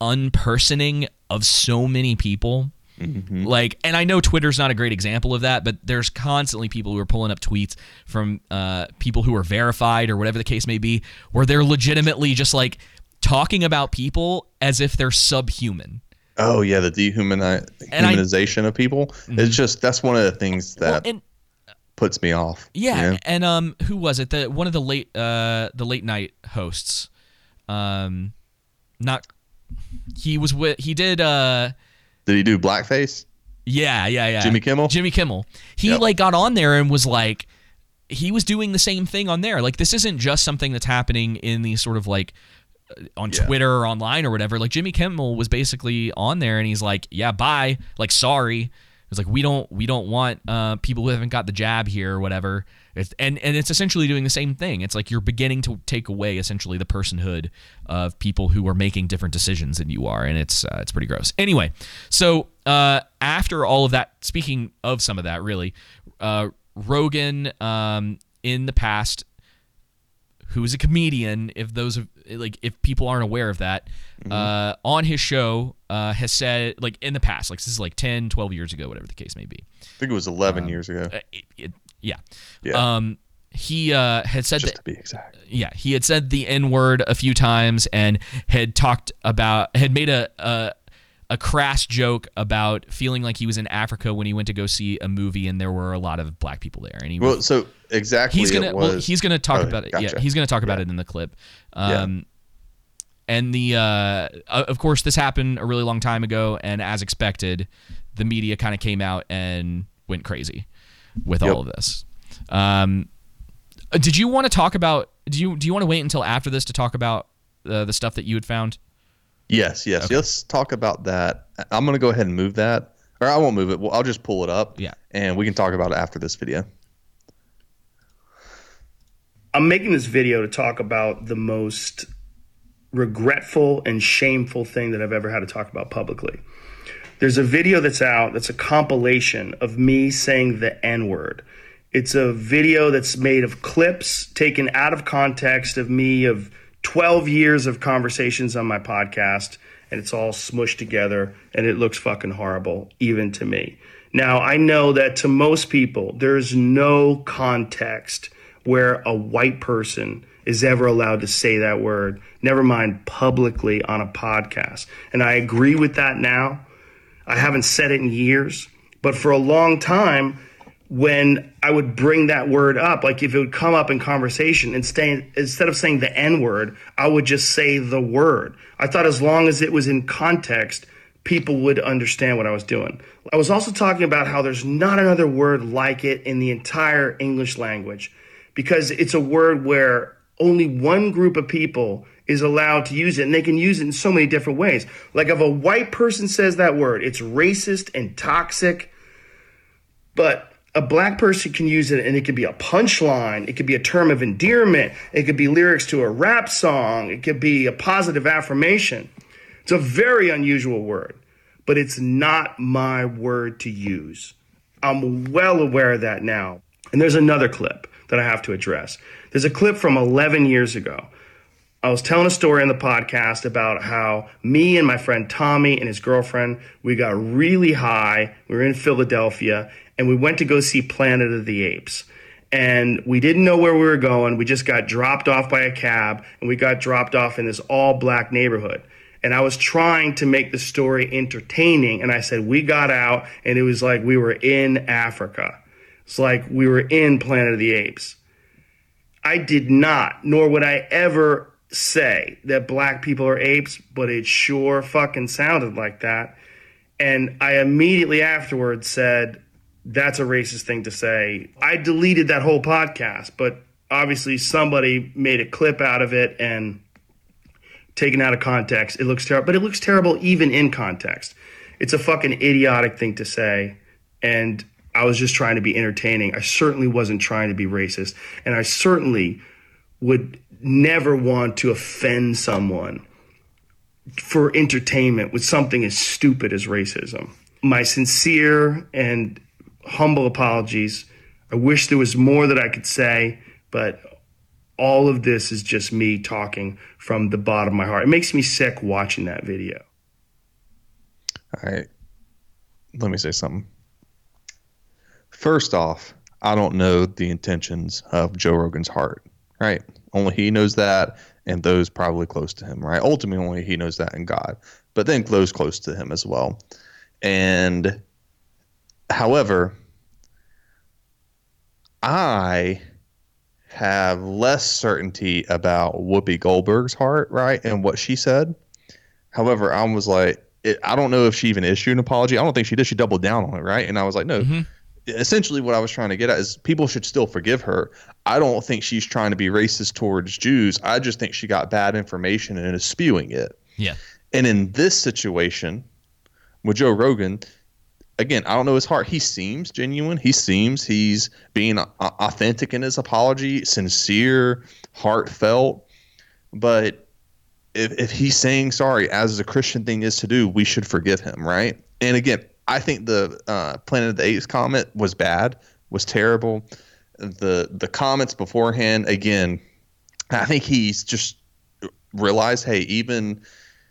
unpersoning of so many people like and i know twitter's not a great example of that but there's constantly people who are pulling up tweets from uh, people who are verified or whatever the case may be where they're legitimately just like talking about people as if they're subhuman Oh yeah, the dehumanization of people. It's just that's one of the things that Well, and puts me off. Yeah, you know? and um, who was it? The one of the late uh the late night hosts, um, not he was with he did uh Did he do blackface? yeah yeah yeah. Jimmy Kimmel? Jimmy Kimmel. He Yep. like got on there and was like he was doing the same thing on there. Like this isn't just something that's happening in these sort of like uh, on Twitter or online or whatever. Like Jimmy Kimmel was basically on there and he's like yeah bye. Like sorry it's like we don't we don't want uh, people who haven't got the jab here or whatever. It's, and and it's essentially doing the same thing. It's like you're beginning to take away essentially the personhood of people who are making different decisions than you are, and it's uh, it's pretty gross. Anyway, so uh, after all of that, speaking of some of that, really, uh, Rogan um, in the past who's a comedian if those of like if people aren't aware of that uh, on his show uh, has said like in the past like this is like 10 12 years ago whatever the case may be I think it was 11 years ago. Uh, it- it- yeah Yeah. um he uh, had said Just that to be exact. yeah he had said the n word a few times and had talked about had made a, a a crass joke about feeling like he was in Africa when he went to go see a movie and there were a lot of black people there and he Well, so exactly. he's gonna it well he's gonna talk Oh, about it gotcha. yeah he's gonna talk about it in the clip Yeah. um and the uh of course this happened a really long time ago and as expected the media kind of came out and went crazy with Yep. all of this um did you want to talk about do you do you want to wait until after this to talk about uh, the stuff that you had found Yes, yes. Let's talk about that. I'm going to go ahead and move that. Or I won't move it. Well, I'll just pull it up. Yeah. And we can talk about it after this video. I'm making this video to talk about the most regretful and shameful thing that I've ever had to talk about publicly. There's a video that's out that's a compilation of me saying the N word. It's a video that's made of clips taken out of context of me of 12 years of conversations on my podcast, and it's all smushed together, and it looks fucking horrible, even to me. Now, I know that to most people, there's no context where a white person is ever allowed to say that word, never mind publicly on a podcast. And I agree with that now. I haven't said it in years, but for a long time, when I would bring that word up, like if it would come up in conversation, instead instead of saying the N word, I would just say the word. I thought as long as it was in context, people would understand what I was doing. I was also talking about how there's not another word like it in the entire English language because it's a word where only one group of people is allowed to use it and they can use it in so many different ways. Like if a white person says that word, it's racist and toxic, but a black person can use it and it could be a punchline, it could be a term of endearment, it could be lyrics to a rap song, it could be a positive affirmation. It's a very unusual word, but it's not my word to use. I'm well aware of that now. And there's another clip that I have to address. There's a clip from 11 years ago. I was telling a story on the podcast about how me and my friend Tommy and his girlfriend, we got really high. We were in Philadelphia and we went to go see Planet of the Apes. And we didn't know where we were going. We just got dropped off by a cab and we got dropped off in this all black neighborhood. And I was trying to make the story entertaining. And I said, we got out and it was like we were in Africa. It's like we were in Planet of the Apes. I did not, nor would I ever say that black people are apes, but it sure fucking sounded like that. And I immediately afterwards said, that's a racist thing to say. I deleted that whole podcast, but obviously somebody made a clip out of it and taken out of context. It looks terrible, but it looks terrible even in context. It's a fucking idiotic thing to say. And I was just trying to be entertaining. I certainly wasn't trying to be racist. And I certainly would never want to offend someone for entertainment with something as stupid as racism. My sincere and humble apologies. I wish there was more that I could say, but all of this is just me talking from the bottom of my heart. It makes me sick watching that video. All right. Let me say something. First off, I don't know the intentions of Joe Rogan's heart, right? Only he knows that, and those probably close to him, right? Ultimately, only he knows that and God, but then those close to him as well. And however, I have less certainty about Whoopi Goldberg's heart, right, and what she said. However, I was like, it, I don't know if she even issued an apology. I don't think she did. She doubled down on it, right? And I was like, no. Mm-hmm. Essentially, what I was trying to get at is people should still forgive her. I don't think she's trying to be racist towards Jews. I just think she got bad information and is spewing it. Yeah. And in this situation with Joe Rogan, again, I don't know his heart. He seems genuine. He seems he's being authentic in his apology, sincere, heartfelt. But if, if he's saying sorry, as a Christian thing is to do, we should forgive him, right? And again, I think the uh, Planet of the Apes comment was bad, was terrible. The the comments beforehand, again, I think he's just realized, hey, even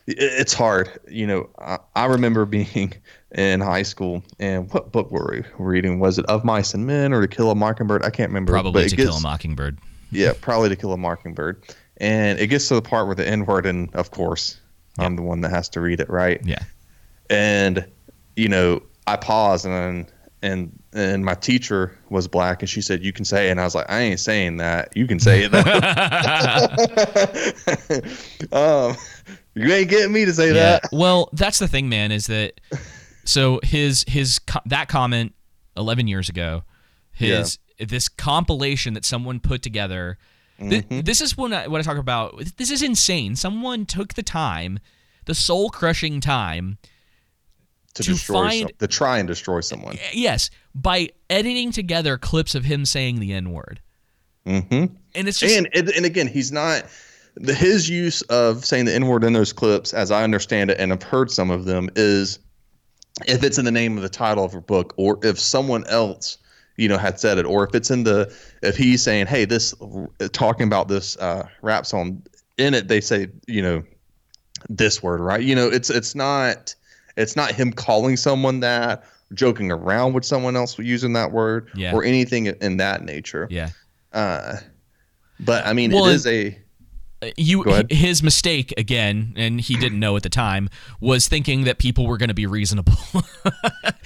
it's hard. You know, I, I, remember being in high school, and what book were we reading? Was it Of Mice and Men or To Kill a Mockingbird? I can't remember. Probably To gets, Kill a Mockingbird. Yeah, probably To Kill a Mockingbird. And it gets to the part where the N word, and of course, yeah. I'm the one that has to read it, right? Yeah. And you know, I paused and and and my teacher was black and she said you can say it. and I was like I ain't saying that you can say it um, you ain't getting me to say yeah. that well that's the thing man is that so his his that comment 11 years ago his yeah. this compilation that someone put together mm-hmm. this is when I, what I talk about this is insane someone took the time the soul crushing time to, to destroy find, some, to try and destroy someone. Yes, by editing together clips of him saying the N word. Mm-hmm. And it's just and and again, he's not the, his use of saying the N word in those clips, as I understand it, and I've heard some of them, is if it's in the name of the title of a book, or if someone else you know had said it, or if it's in the if he's saying, hey, this talking about this uh, rap song in it, they say you know this word, right? You know, it's it's not it's not him calling someone that, joking around with someone else using that word, yeah. or anything in that nature. Yeah. Uh, but I mean, well, it is a you his mistake again and he didn't know at the time was thinking that people were going to be reasonable.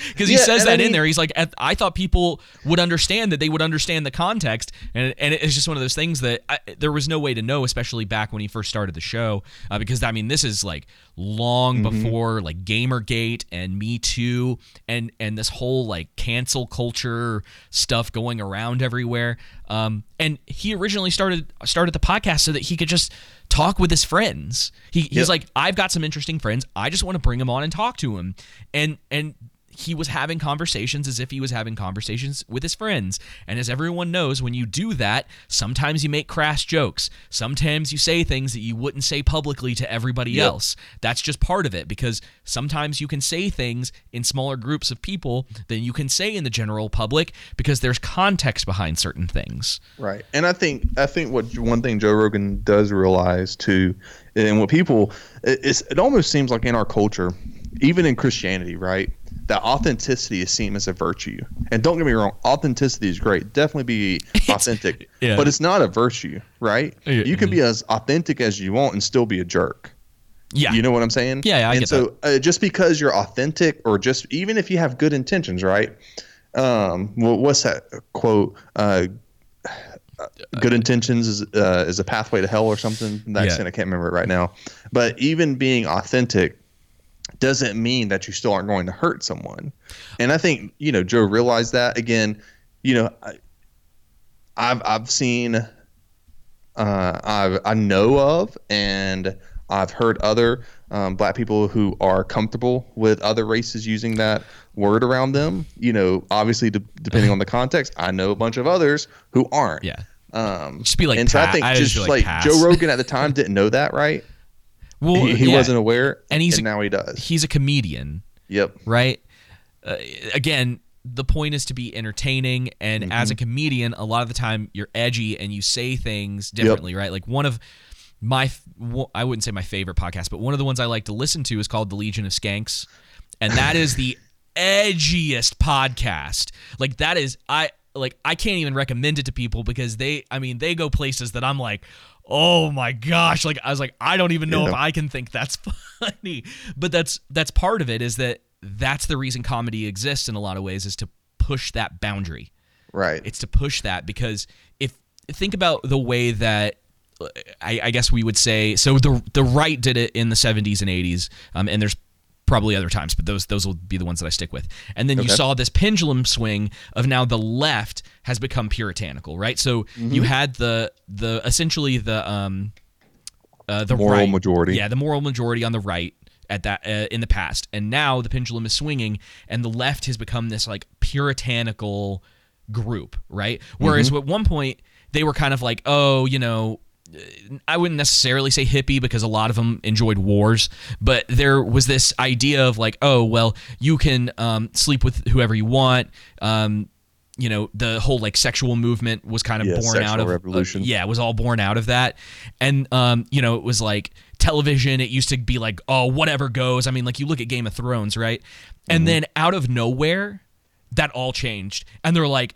Because he yeah, says that in there. He's like i thought people would understand that they would understand the context and, and it's just one of those things that I, there was no way to know especially back when he first started the show uh, because i mean this is like long mm-hmm. before like gamergate and me too and and this whole like cancel culture stuff going around everywhere um, and he originally started started the podcast so that he could just talk with his friends. He, he's yep. like, I've got some interesting friends. I just want to bring them on and talk to them. And and he was having conversations as if he was having conversations with his friends. And as everyone knows, when you do that, sometimes you make crass jokes. Sometimes you say things that you wouldn't say publicly to everybody Yep. else. That's just part of it because sometimes you can say things in smaller groups of people than you can say in the general public because there's context behind certain things. Right. And I think I think what one thing Joe Rogan does realize too, and what people it, it almost seems like in our culture, even in Christianity, right, that authenticity is seen as a virtue. And don't get me wrong, authenticity is great. Definitely be authentic, yeah. but it's not a virtue, right? Yeah, You can be as authentic as you want and still be a jerk. Yeah. You know what I'm saying? Yeah, yeah, I and so uh, just because you're authentic, or just even if you have good intentions, right? Um, well, what's that quote? Uh, good intentions is uh, is a pathway to hell or something. That's Yeah. I can't remember it right now. But even being authentic doesn't mean that you still aren't going to hurt someone. And I think you know Joe realized that again. You know, I, I've I've seen, uh, I I know of, and I've heard other um, black people who are comfortable with other races using that word around them. You know, obviously de- depending on the context, I know a bunch of others who aren't. Yeah. Um, Just be like, and so I think I just just like, like. Joe Rogan at the time didn't know that, right? Well, he, he yeah. wasn't aware, And he's- now he does. He's a comedian. Yep. right? Uh, again, the point is to be entertaining, and as Mm-hmm. a comedian, a lot of the time you're edgy and you say things differently, right? Like one of my, I wouldn't say my favorite podcast, but one of the ones I like to listen to is called The Legion of Skanks, and that is the edgiest podcast. Like that is I like I can't even recommend it to people because they, I mean, they go places that I'm like. Oh my gosh! Like I was like, I don't even know Yeah. if I can think that's funny, but that's that's part of it. Is that that's the reason comedy exists in a lot of ways is to push that boundary. Right. It's to push that because if think about the way that I, I guess we would say so the the right did it in the 70s and 80s, um, and there's probably other times, but those those will be the ones that I stick with. And then you saw this pendulum swing of now the left has become puritanical, right? So you had the the essentially the um uh, the Moral right- majority. yeah, the moral majority on the right at that uh, in the past, and now the pendulum is swinging, and the left has become this like puritanical group, right? Whereas Mm-hmm. at one point they were kind of like, oh, you know, I wouldn't necessarily say hippie because a lot of them enjoyed wars, but there was this idea of like, oh, well, you can um, sleep with whoever you want. Um, you know, the whole like sexual movement was kind of Yeah, born out of revolution. yeah, it was all born out of that. And um, you know, it was like television, it used to be like, oh, whatever goes. I mean, like you look at Game of Thrones, right? And then out of nowhere, that all changed. And they're like,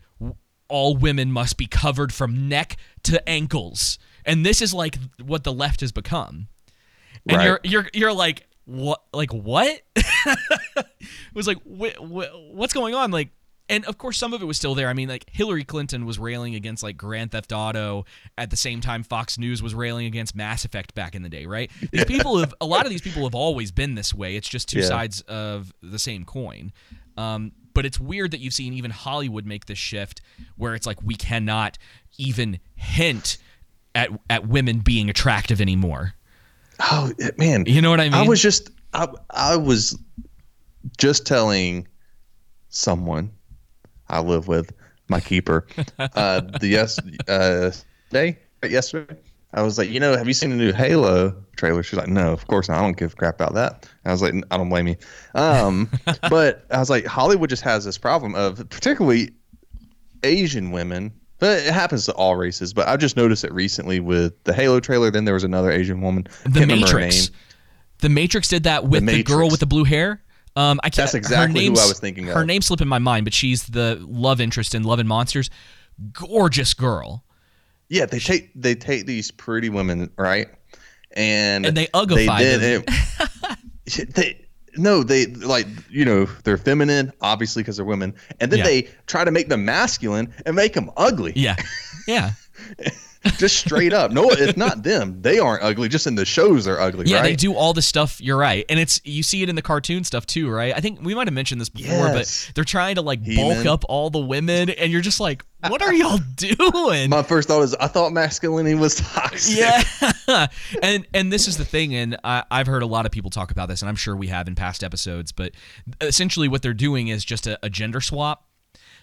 all women must be covered from neck to ankles. And this is like what the left has become. And Right. you're you're you're like what like what? it was like wh- wh- what's going on like and of course some of it was still there. I mean like Hillary Clinton was railing against like Grand Theft Auto at the same time Fox News was railing against Mass Effect back in the day, right? These people have a lot of these people have always been this way. It's just two Yeah. sides of the same coin. Um, but it's weird that you've seen even Hollywood make this shift where it's like we cannot even hint at at women being attractive anymore. Oh man, You know what I mean? I was just I, I was just telling someone I live with, my keeper, uh, the yes uh, day yesterday. I was like, you know, have you seen the new Halo trailer? She's like, no, of course not. I don't give a crap about that. I was like, I don't blame you. Um, but I was like, Hollywood just has this problem of particularly Asian women. But it happens to all races. But I've just noticed it recently with the Halo trailer. Then there was another Asian woman. The Can't remember her Matrix. name. The Matrix did that with the, girl with the blue hair. Um, I can't, That's exactly her who I was thinking Her of. name's slipping my mind, but she's the love interest in Love and Monsters. Gorgeous girl. Yeah, they take they take these pretty women, right? And And they uglify then- them. it- they no, they like you know they're feminine, obviously because they're women, and then Yeah. they try to make them masculine and make them ugly. Yeah, yeah. just straight up. No, it's not them. They aren't ugly. Just in the shows, they're ugly. Yeah, right? they do all the stuff. You're right, and it's you see it in the cartoon stuff too, right? I think we might have mentioned this before, Yes. but they're trying to like bulk He-Man. up all the women, and you're just like, what are y'all doing? My first thought was I thought masculinity was toxic. Yeah, and and this is the thing, and I, I've heard a lot of people talk about this, and I'm sure we have in past episodes. But essentially, what they're doing is just a, a gender swap.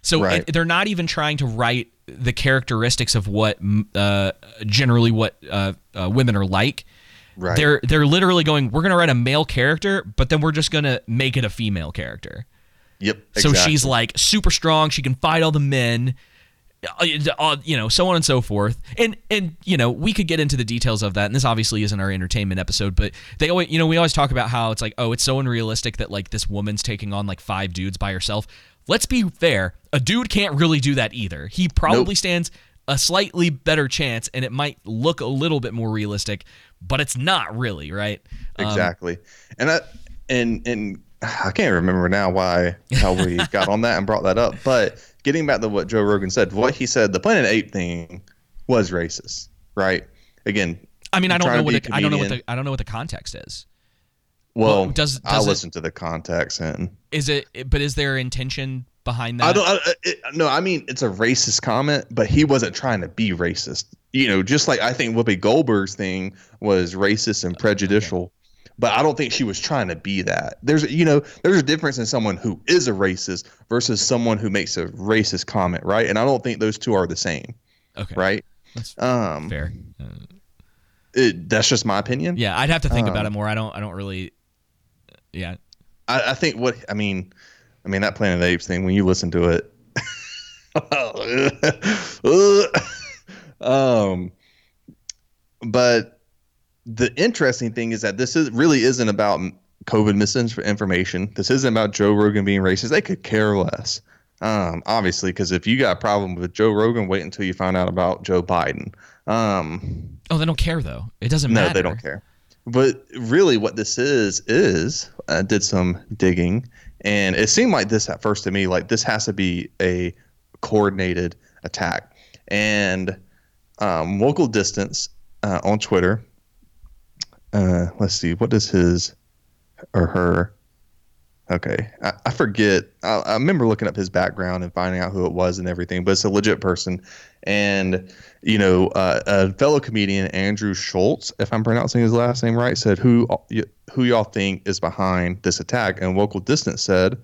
So Right. it- they're not even trying to write the characteristics of what uh, generally what uh, uh, women are like. Right. They're they're literally going. We're gonna write a male character, but then we're just gonna make it a female character. Yep. So exactly. she's like super strong. She can fight all the men, uh, uh, you know, so on and so forth. And and you know, we could get into the details of that. And this obviously isn't our entertainment episode, but they always, you know, we always talk about how it's like, oh, it's so unrealistic that like this woman's taking on like five dudes by herself. Let's be fair. A dude can't really do that either. He probably Nope. stands a slightly better chance, and it might look a little bit more realistic, but it's not really, right? Um, exactly. and I and and I can't remember now why how we got on that and brought that up. But getting back to what Joe Rogan said, what he said, the Planet Ape thing was racist, right? Again, I mean, I don't know what the, I don't know what the I don't know what the context is. Well, Well, does- I does it- listen to the context and Is it? But is there intention behind that? I don't. I, it, no, I mean it's a racist comment, but he wasn't trying to be racist. You know, just like I think Whoopi Goldberg's thing was racist and prejudicial, but I don't think she was trying to be that. There's, you know, there's a difference in someone who is a racist versus someone who makes a racist comment, right? And I don't think those two are the same, Okay. right? That's Um, fair. it, that's just my opinion. Yeah, I'd have to think about Um, it more. I don't. I don't really. Yeah. I, I think what I mean, I mean that Planet of the Apes thing. When you listen to it, um, but the interesting thing is that this is really isn't about COVID misinformation. This isn't about Joe Rogan being racist. They could care less. Um, obviously, because if you got a problem with Joe Rogan, wait until you find out about Joe Biden. Um, Oh, they don't care though. It doesn't no, matter. No, they don't care. But really, what this is is I did some digging, and it seemed like this at first to me like this has to be a coordinated attack. And um, Wokal Distance uh, on Twitter. Uh, let's see, what does his or her? Okay, I, I forget. I, I remember looking up his background and finding out who it was and everything, but it's a legit person. And you know, uh, a fellow comedian Andrew Schulz, if I'm pronouncing his last name right, said who who y'all think is behind this attack, and Wokal Distance said,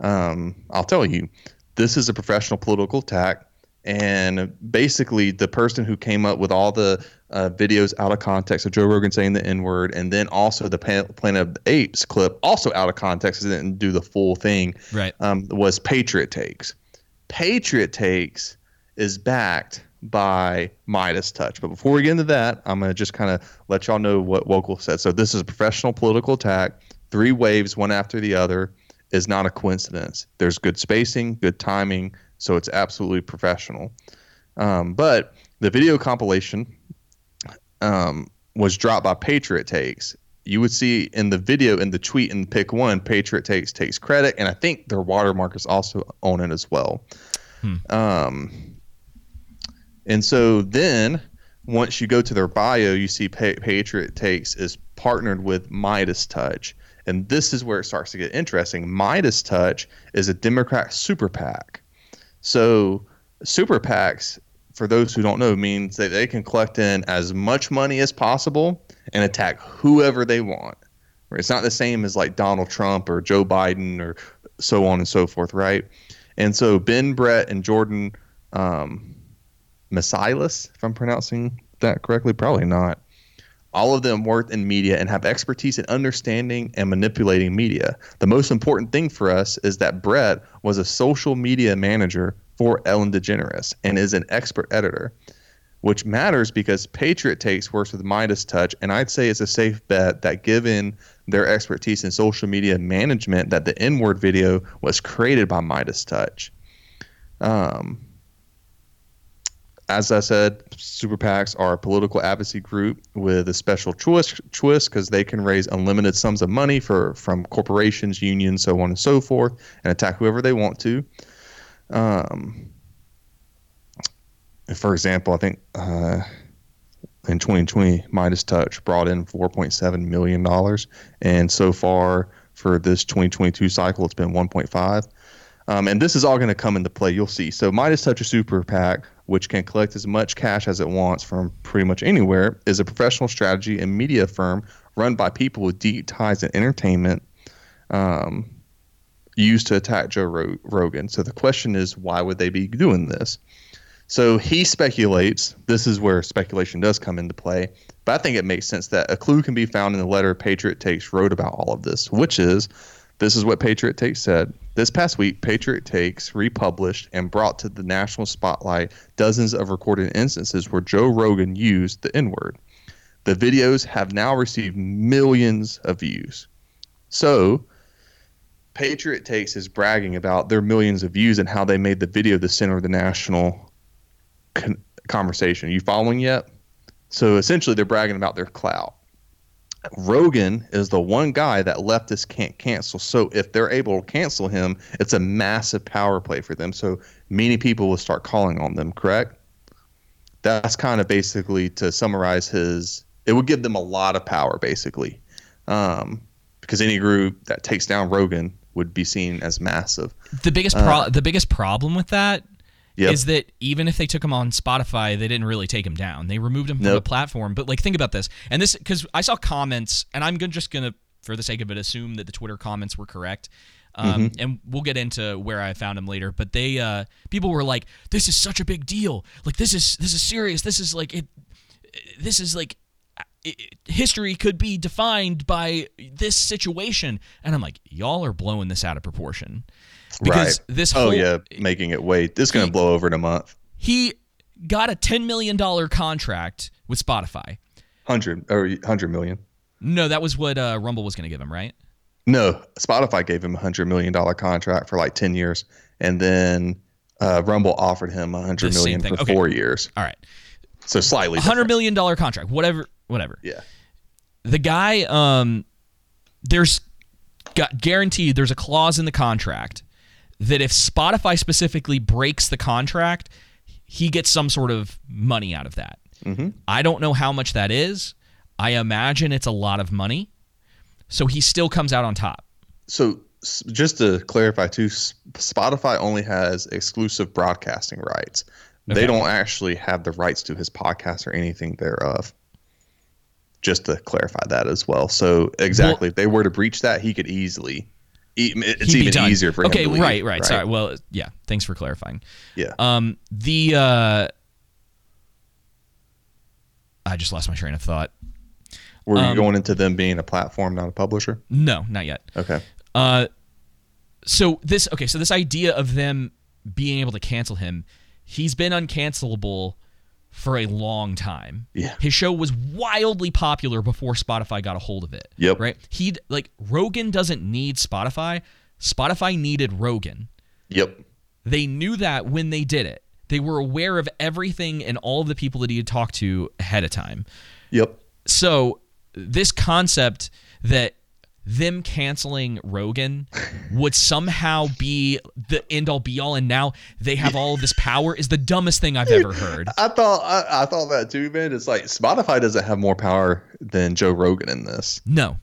um, "I'll tell you, this is a professional political attack." And basically, the person who came up with all the uh, videos out of context of Joe Rogan saying the N word, and then also the Pan- Planet of the Apes clip, also out of context, didn't do the full thing, Right. um, was Patriot Takes. Patriot Takes is backed by MeidasTouch. But before we get into that, I'm going to just kind of let y'all know what Wokal said. So this is a professional political attack, three waves, one after the other, is not a coincidence. There's good spacing, good timing, so it's absolutely professional. Um, but the video compilation um, was dropped by Patriot Takes. You would see in the video in the tweet in pick one, Patriot Takes takes credit, and I think their watermark is also on it as well. Um, and so then once you go to their bio, you see pa- Patriot Takes is partnered with MeidasTouch. And this is where it starts to get interesting. MeidasTouch is a Democrat super PAC. So super PACs, for those who don't know, means that they can collect in as much money as possible and attack whoever they want. It's not the same as like Donald Trump or Joe Biden or so on and so forth, right? And so Ben Brett and Jordan um, Meiselas, if I'm pronouncing that correctly, probably not. All of them work in media and have expertise in understanding and manipulating media. The most important thing for us is that Brett was a social media manager for Ellen DeGeneres and is an expert editor, which matters because Patriot Takes works with MeidasTouch, and I'd say it's a safe bet that given their expertise in social media management, that the N-word video was created by MeidasTouch. Um, as I said, super PACs are a political advocacy group with a special twist because they can raise unlimited sums of money for from corporations, unions, so on and so forth, and attack whoever they want to. Um, for example, I think uh, in 2020, MeidasTouch brought in 4.7 million dollars, and so far for this 2022 cycle, it's been 1.5. Um, and this is all going to come into play. You'll see. So MeidasTouch a Super PAC, which can collect as much cash as it wants from pretty much anywhere, is a professional strategy and media firm run by people with deep ties in entertainment, um, used to attack Joe Ro- Rogan. So the question is, why would they be doing this? So he speculates. This is where speculation does come into play. But I think it makes sense that a clue can be found in the letter Patriot Takes wrote about all of this, which is this is what Patriot Takes said. This past week, Patriot Takes republished and brought to the national spotlight dozens of recorded instances where Joe Rogan used the N word. The videos have now received millions of views. So, Patriot Takes is bragging about their millions of views and how they made the video the center of the national con- conversation. Are you following yet? So essentially, they're bragging about their clout. Rogan is the one guy that leftists can't cancel. So if they're able to cancel him, it's a massive power play for them. So many people will start calling on them, correct? That's kind of basically to summarize his, it would give them a lot of power, basically. Um, because any group that takes down Rogan would be seen as massive. The biggest pro- the biggest problem with that is that even if they took him on Spotify, they didn't really take him down. They removed him from the platform. But like, think about this, and this because I saw comments, and I'm gonna, just gonna, for the sake of it, assume that the Twitter comments were correct. Um, Mhm. And we'll get into where I found him later. But they, uh, people were like, "This is such a big deal. Like, this is this is serious. This is like it. This is like." History could be defined by this situation, and I'm like, y'all are blowing this out of proportion because right. this oh whole yeah, making it wait. This is going to blow over in a month. he got a $10 million contract with Spotify. Hundred or hundred million. No, that was what uh, Rumble was going to give him, right? No, Spotify gave him a hundred million dollar contract for like ten years, and then uh, Rumble offered him a The million for Okay. four years. All right. So slightly. $100 million contract, whatever, whatever. Yeah. The guy, um, there's got guaranteed, there's a clause in the contract that if Spotify specifically breaks the contract, he gets some sort of money out of that. Mm-hmm. I don't know how much that is. I imagine it's a lot of money. So he still comes out on top. So just to clarify too, Spotify only has exclusive broadcasting rights. They don't actually have the rights to his podcast or anything thereof. Just to clarify that as well. So exactly, if they were to breach that, he could easily. It's even done. easier for him. Okay, leave, right, right, Sorry. Well, yeah. Thanks for clarifying. Yeah. Um, the uh, I just lost my train of thought. Were you um, going into them being a platform, not a publisher? No, not yet. Okay. Uh, so this okay. So this idea of them being able to cancel him, he's been uncancelable for a long time. Yeah. His show was wildly popular before Spotify got a hold of it. Yep. Right. He'd like Rogan doesn't need Spotify. Spotify needed Rogan. Yep. They knew that when they did it. They were aware of everything and all of the people that he had talked to ahead of time. Yep. So this concept that them canceling Rogan would somehow be the end all be all, and now they have all of this power is the dumbest thing I've ever heard. I thought I, I thought that too, man. It's like Spotify doesn't have more power than Joe Rogan in this. No.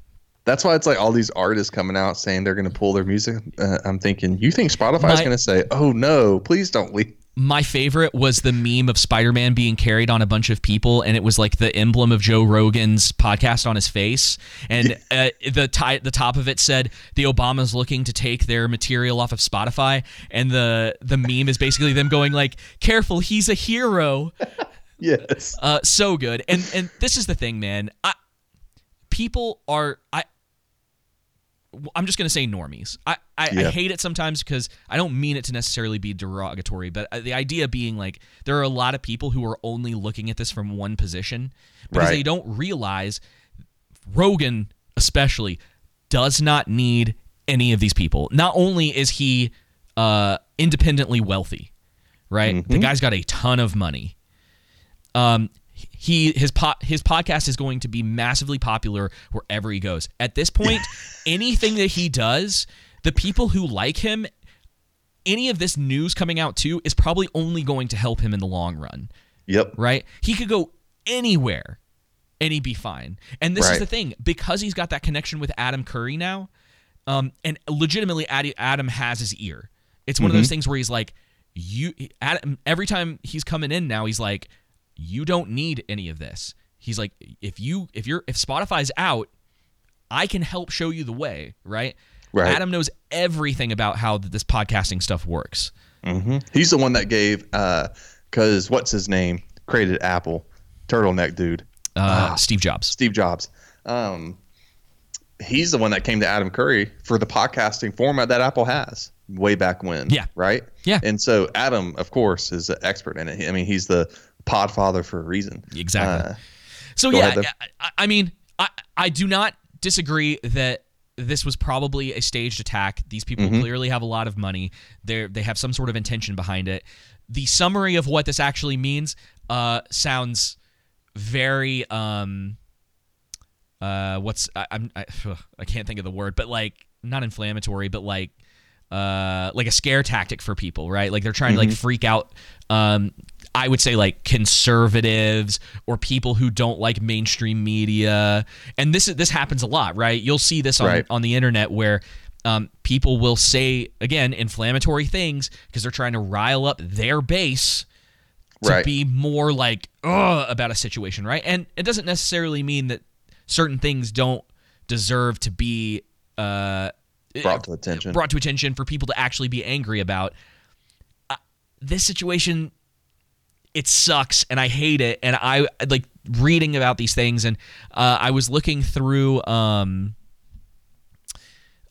That's why it's like all these artists coming out saying they're going to pull their music. Uh, I'm thinking, you think Spotify is going to say, "Oh no, please don't leave." My favorite was the meme of Spider Man being carried on a bunch of people, and it was like the emblem of Joe Rogan's podcast on his face, and uh, the ti- the top of it said the Obamas looking to take their material off of Spotify, and the the meme is basically them going like, "Careful, he's a hero." Yes. Uh, so good, and and this is the thing, man. I, people are I. I'm just gonna say normies. I, I, I hate it sometimes because I don't mean it to necessarily be derogatory, but uh, the idea being like there are a lot of people who are only looking at this from one position because Right. they don't realize Rogan, especially, does not need any of these people. Not only is he uh, independently wealthy, right? The guy's got a ton of money. Um, he his po- his podcast is going to be massively popular wherever he goes. At this point, anything that he does, the people who like him any of this news coming out too is probably only going to help him in the long run. Yep. Right? He could go anywhere and he'd be fine. And this is the thing because he's got that connection with Adam Curry now, um, and legitimately Adam has his ear. It's one of those Mhm. things where he's like, you Adam. Every time he's coming in now, he's like, you don't need any of this. He's like, if you if you're if Spotify's out, I can help show you the way. Right? Right. Adam knows everything about how this podcasting stuff works. hmm He's the one that gave, because what's his name? Created Apple, turtleneck dude. Uh, Steve Jobs. Steve Jobs. Um, he's the one that came to Adam Curry for the podcasting format that Apple has way back when. Yeah. Right. Yeah. And so Adam, of course, is an expert in it. I mean, he's the podfather for a reason. Exactly. Uh, So yeah, ahead. I, I mean, I I do not disagree that this was probably a staged attack. These people Mhm. clearly have a lot of money. They they have some sort of intention behind it. The summary of what this actually means uh, sounds very um uh what's I, I'm I, I can't think of the word, but like not inflammatory, but like uh like a scare tactic for people, right? Like they're trying to like Mhm. freak out um I would say like conservatives or people who don't like mainstream media. And this is this happens a lot, right? You'll see this on Right. on the internet where um, people will say again inflammatory things because they're trying to rile up their base to Right. be more like Ugh, about a situation, right? And it doesn't necessarily mean that certain things don't deserve to be uh, Brought to attention. brought to attention for people to actually be angry about. Uh, this situation, it sucks, and I hate it. And I like reading about these things, and uh, I was looking through um,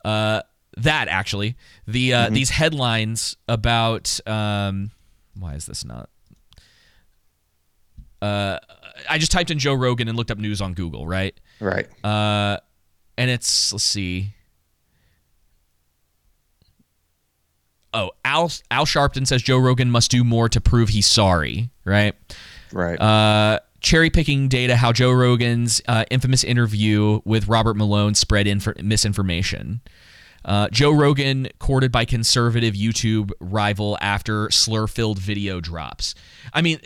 uh, that actually the uh, Mhm. these headlines about um, why is this not uh, I just typed in Joe Rogan and looked up news on Google, right? Right. Uh, and it's let's see. Oh, Al Al Sharpton says Joe Rogan must do more to prove he's sorry, right? Right. Uh, cherry picking data how Joe Rogan's uh, infamous interview with Robert Malone spread inf- misinformation. Uh, Joe Rogan courted by conservative YouTube rival after slur-filled video drops. I mean,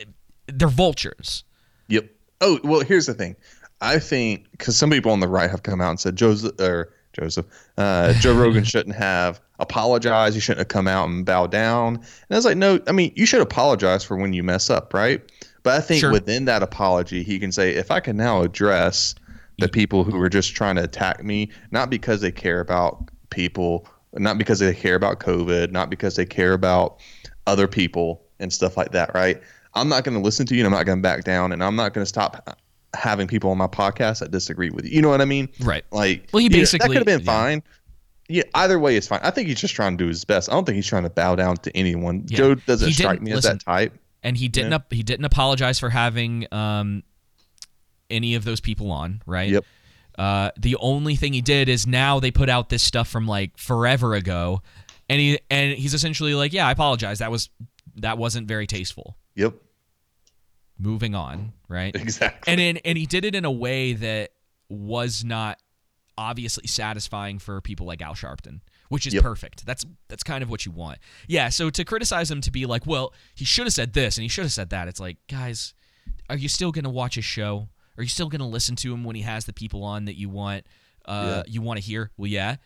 they're vultures. Yep. Oh well, here's the thing. I think because some people on the right have come out and said Joseph or Joseph, uh, Joe Rogan shouldn't have apologized. He shouldn't have come out and bow down. And I was like, no. I mean, you should apologize for when you mess up, right? But I think Sure. within that apology, he can say, if I can now address the people who are just trying to attack me, not because they care about people, not because they care about COVID, not because they care about other people and stuff like that, right? I'm not going to listen to you and I'm not going to back down and I'm not going to stop having people on my podcast that disagree with you. You know what I mean? Right. Like, Well, he basically- that could have been yeah. fine. Yeah, either way is fine. I think he's just trying to do his best. I don't think he's trying to bow down to anyone. Yeah. Joe doesn't He strike me as that type. and he didn't Yeah. up, he didn't apologize for having um, any of those people on, right? Yep. Uh, the only thing he did is now they put out this stuff from like forever ago, and he and he's essentially like, yeah, I apologize. That was that wasn't very tasteful. Yep. Moving on, right? Exactly. And in, and he did it in a way that was not obviously satisfying for people like Al Sharpton, which is Yep. perfect. That's that's kind of what you want. Yeah. So to criticize him to be like, well, he should have said this and he should have said that. It's like, guys, are you still gonna watch his show? Are you still gonna listen to him when he has the people on that you want? Uh, you want to hear? Well, yeah.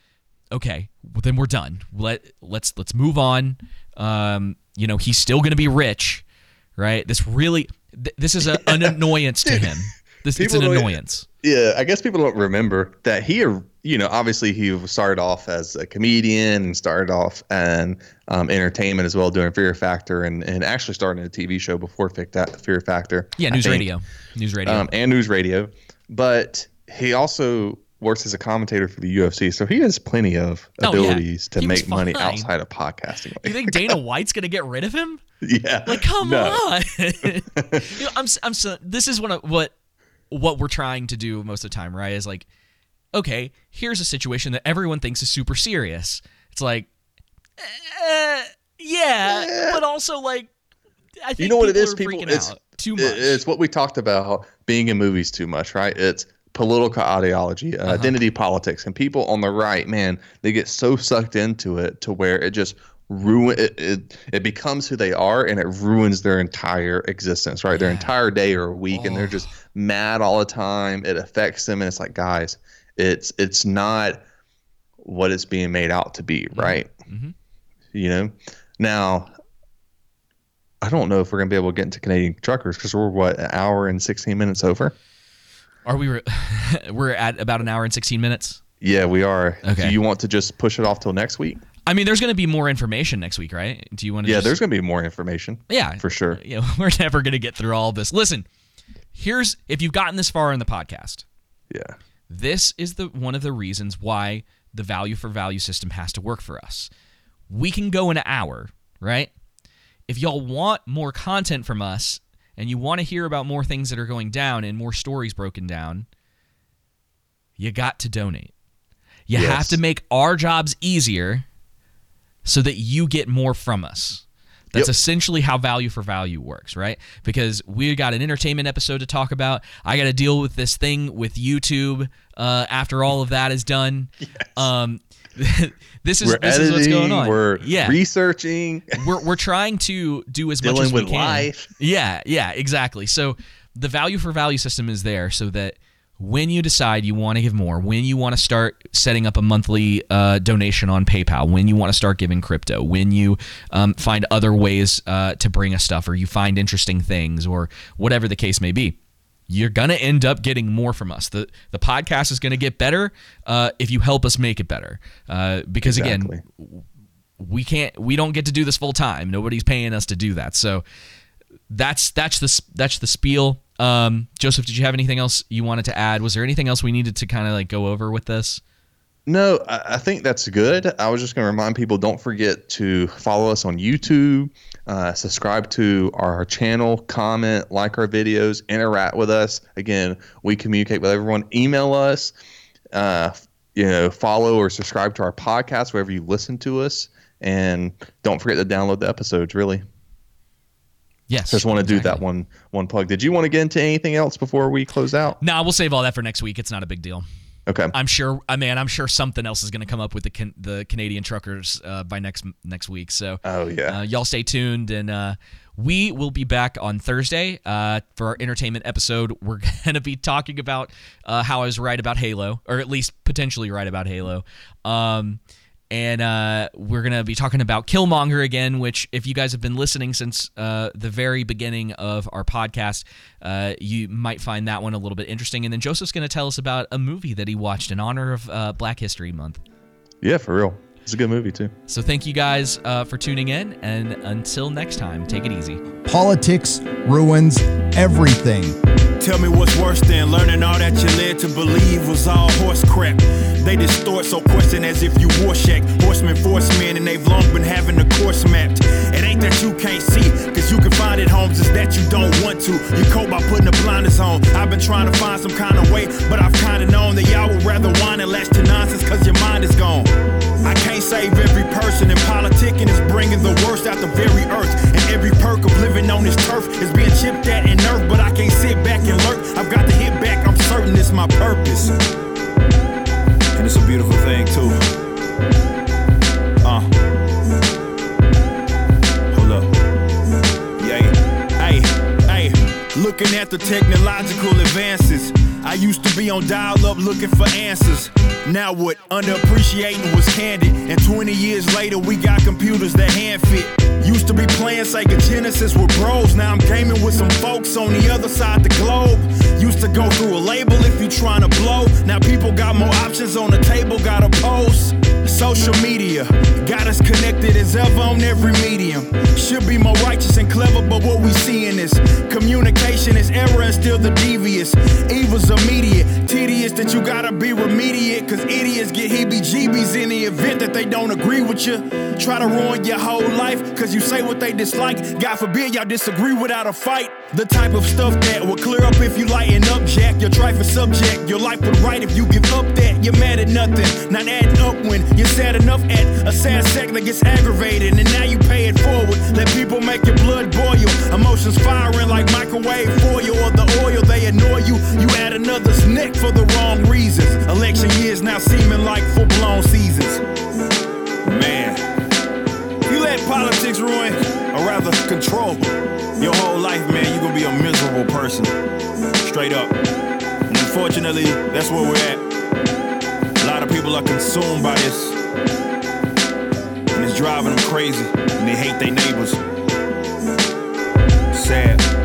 Okay, well, then we're done. Let let's let's move on. Um, you know, he's still gonna be rich, right? This really, th- this is a, an annoyance to him. This it's an annoyance. Yeah, I guess people don't remember that he, you know, obviously he started off as a comedian and started off in um, entertainment as well, doing Fear Factor, and, and actually starting a TV show before Fear Factor. Yeah, news radio, news radio. um, and news radio. But he also works as a commentator for the UFC, so he has plenty of Oh, yeah. abilities to He make money outside of podcasting. you think Dana White's gonna get rid of him? yeah, Like, come No. on. you know, I'm, I'm, this is one of what, what we're trying to do most of the time, right? Is like, okay, here's a situation that everyone thinks is super serious. It's like, eh, yeah, but also like, I think you know what it is. people is, are people. freaking It's out too much. It's what we talked about being in movies too much, right? It's political ideology, uh, Uh-huh. identity politics, and people on the right, man, they get so sucked into it to where it just ruin it, it it becomes who they are and it ruins their entire existence right? Their entire day or week and they're just mad all the time. It affects them and it's like guys it's it's not what it's being made out to be right? Mhm. you know? Now i don't know if we're going to be able to get into canadian truckers because we're what an hour and 16 minutes over Are we? Re- we're at about an hour and sixteen minutes. yeah we are Okay. do you want to just push it off till next week I mean, there's going to be more information next week, right? Do you want to? yeah just, there's going to be more information Yeah, for sure know, we're never going to get through all of this. Listen, here's if you've gotten this far in the podcast, yeah this is the one of the reasons why the value for value system has to work for us. We can go an hour, right? If y'all want more content from us and you want to hear about more things that are going down and more stories broken down, you got to donate. You Yes. have to make our jobs easier so that you get more from us. That's Yep. essentially how value for value works, right? Because we got an entertainment episode to talk about. I got to deal with this thing with YouTube uh, after all of that is done. Um, this is we're this editing is what's going on. we're yeah, researching we're we're trying to do as much as we with can. life. Yeah, yeah, exactly. So the value for value system is there so that when you decide you want to give more, when you want to start setting up a monthly uh, donation on PayPal, when you want to start giving crypto, when you um, find other ways uh, to bring us stuff, or you find interesting things, or whatever the case may be, you're gonna end up getting more from us. the The podcast is gonna get better uh, if you help us make it better. Uh, because Exactly. again, we can't we don't get to do this full time nobody's paying us to do that so that's that's the that's the spiel um joseph did you have anything else you wanted to add was there anything else we needed to kind of like go over with this No, I, I think that's good. I was just going to remind people don't forget to follow us on YouTube, uh, subscribe to our channel, comment, like our videos, interact with us. Again, we communicate with everyone. Email us, uh, you know, follow or subscribe to our podcast wherever you listen to us. And don't forget to download the episodes, really. Yes Just want to do that one one plug. Did you want to get into anything else before we close out? no we'll save all that for next week it's not a big deal Okay. i'm sure i mean i'm sure something else is going to come up with the can- the canadian truckers uh, by next next week so Oh, yeah. uh, y'all stay tuned and uh we will be back on Thursday uh, for our entertainment episode. We're going to be talking about uh, how I was right about Halo, or at least potentially right about Halo. Um, and uh, we're going to be talking about Killmonger again, which, if you guys have been listening since uh, the very beginning of our podcast, uh, you might find that one a little bit interesting. And then Joseph's going to tell us about a movie that he watched in honor of uh, Black History Month. Yeah, for real. It's a good movie, too. So thank you guys uh, for tuning in. And until next time, take it easy. Politics ruins everything. Tell me what's worse than learning all that you led to believe was all horse crap. They distort so question as if you Rorschach. Horsemen, force men, and they've long been having the course mapped. It ain't that you can't see, cause you can find it, Holmes, it's that you don't want to. You cope by putting the blinders on. I've been trying to find some kind of way, but I've kinda known that y'all would rather whine and latch to nonsense cause your mind is gone. I can't save every person, and politicking is bringing the worst out the very earth. And every perk of living on this turf is being chipped at and nerfed, but I can't sit back and lurk. I've got to hit back, I'm certain it's my purpose. And it's a beautiful thing, too. Uh. Hold up. Yeah, hey, hey, looking at the technological advances. I used to be on dial up looking for answers. Now what? Underappreciating was candid. And 20 years later, we got computers that hand fit. Used to be playing Sega Genesis with bros. Now I'm gaming with some folks on the other side the globe. Used to go through a label if you trying to blow. Now people got more options on the table, got a post. Social media got us connected as ever on every medium. Should be more righteous and clever, but what we seeing is communication is error and still the devious. Evil's immediate, tedious that you gotta be remediate, cause idiots get heebie jeebies in the event that they don't agree with you. Try to ruin your whole life, cause you say what they dislike. God forbid y'all disagree without a fight. The type of stuff that will clear up if you lighten up, Jack. Your trifling subject, your life would right if you give up that. You're mad at nothing, not adding up when you're sad enough at a sad second that gets aggravated, and now you pay it forward. Let people make your blood boil, emotions firing like microwave foil or the oil. They annoy you, you add another's neck for the wrong reasons. Election years now seeming like full blown seasons. Man, you let politics ruin, or rather control. Your whole life, man, you're gonna be a miserable person. Straight up. And unfortunately, that's where we're at. A lot of people are consumed by this. And it's driving them crazy. And they hate their neighbors. Sad.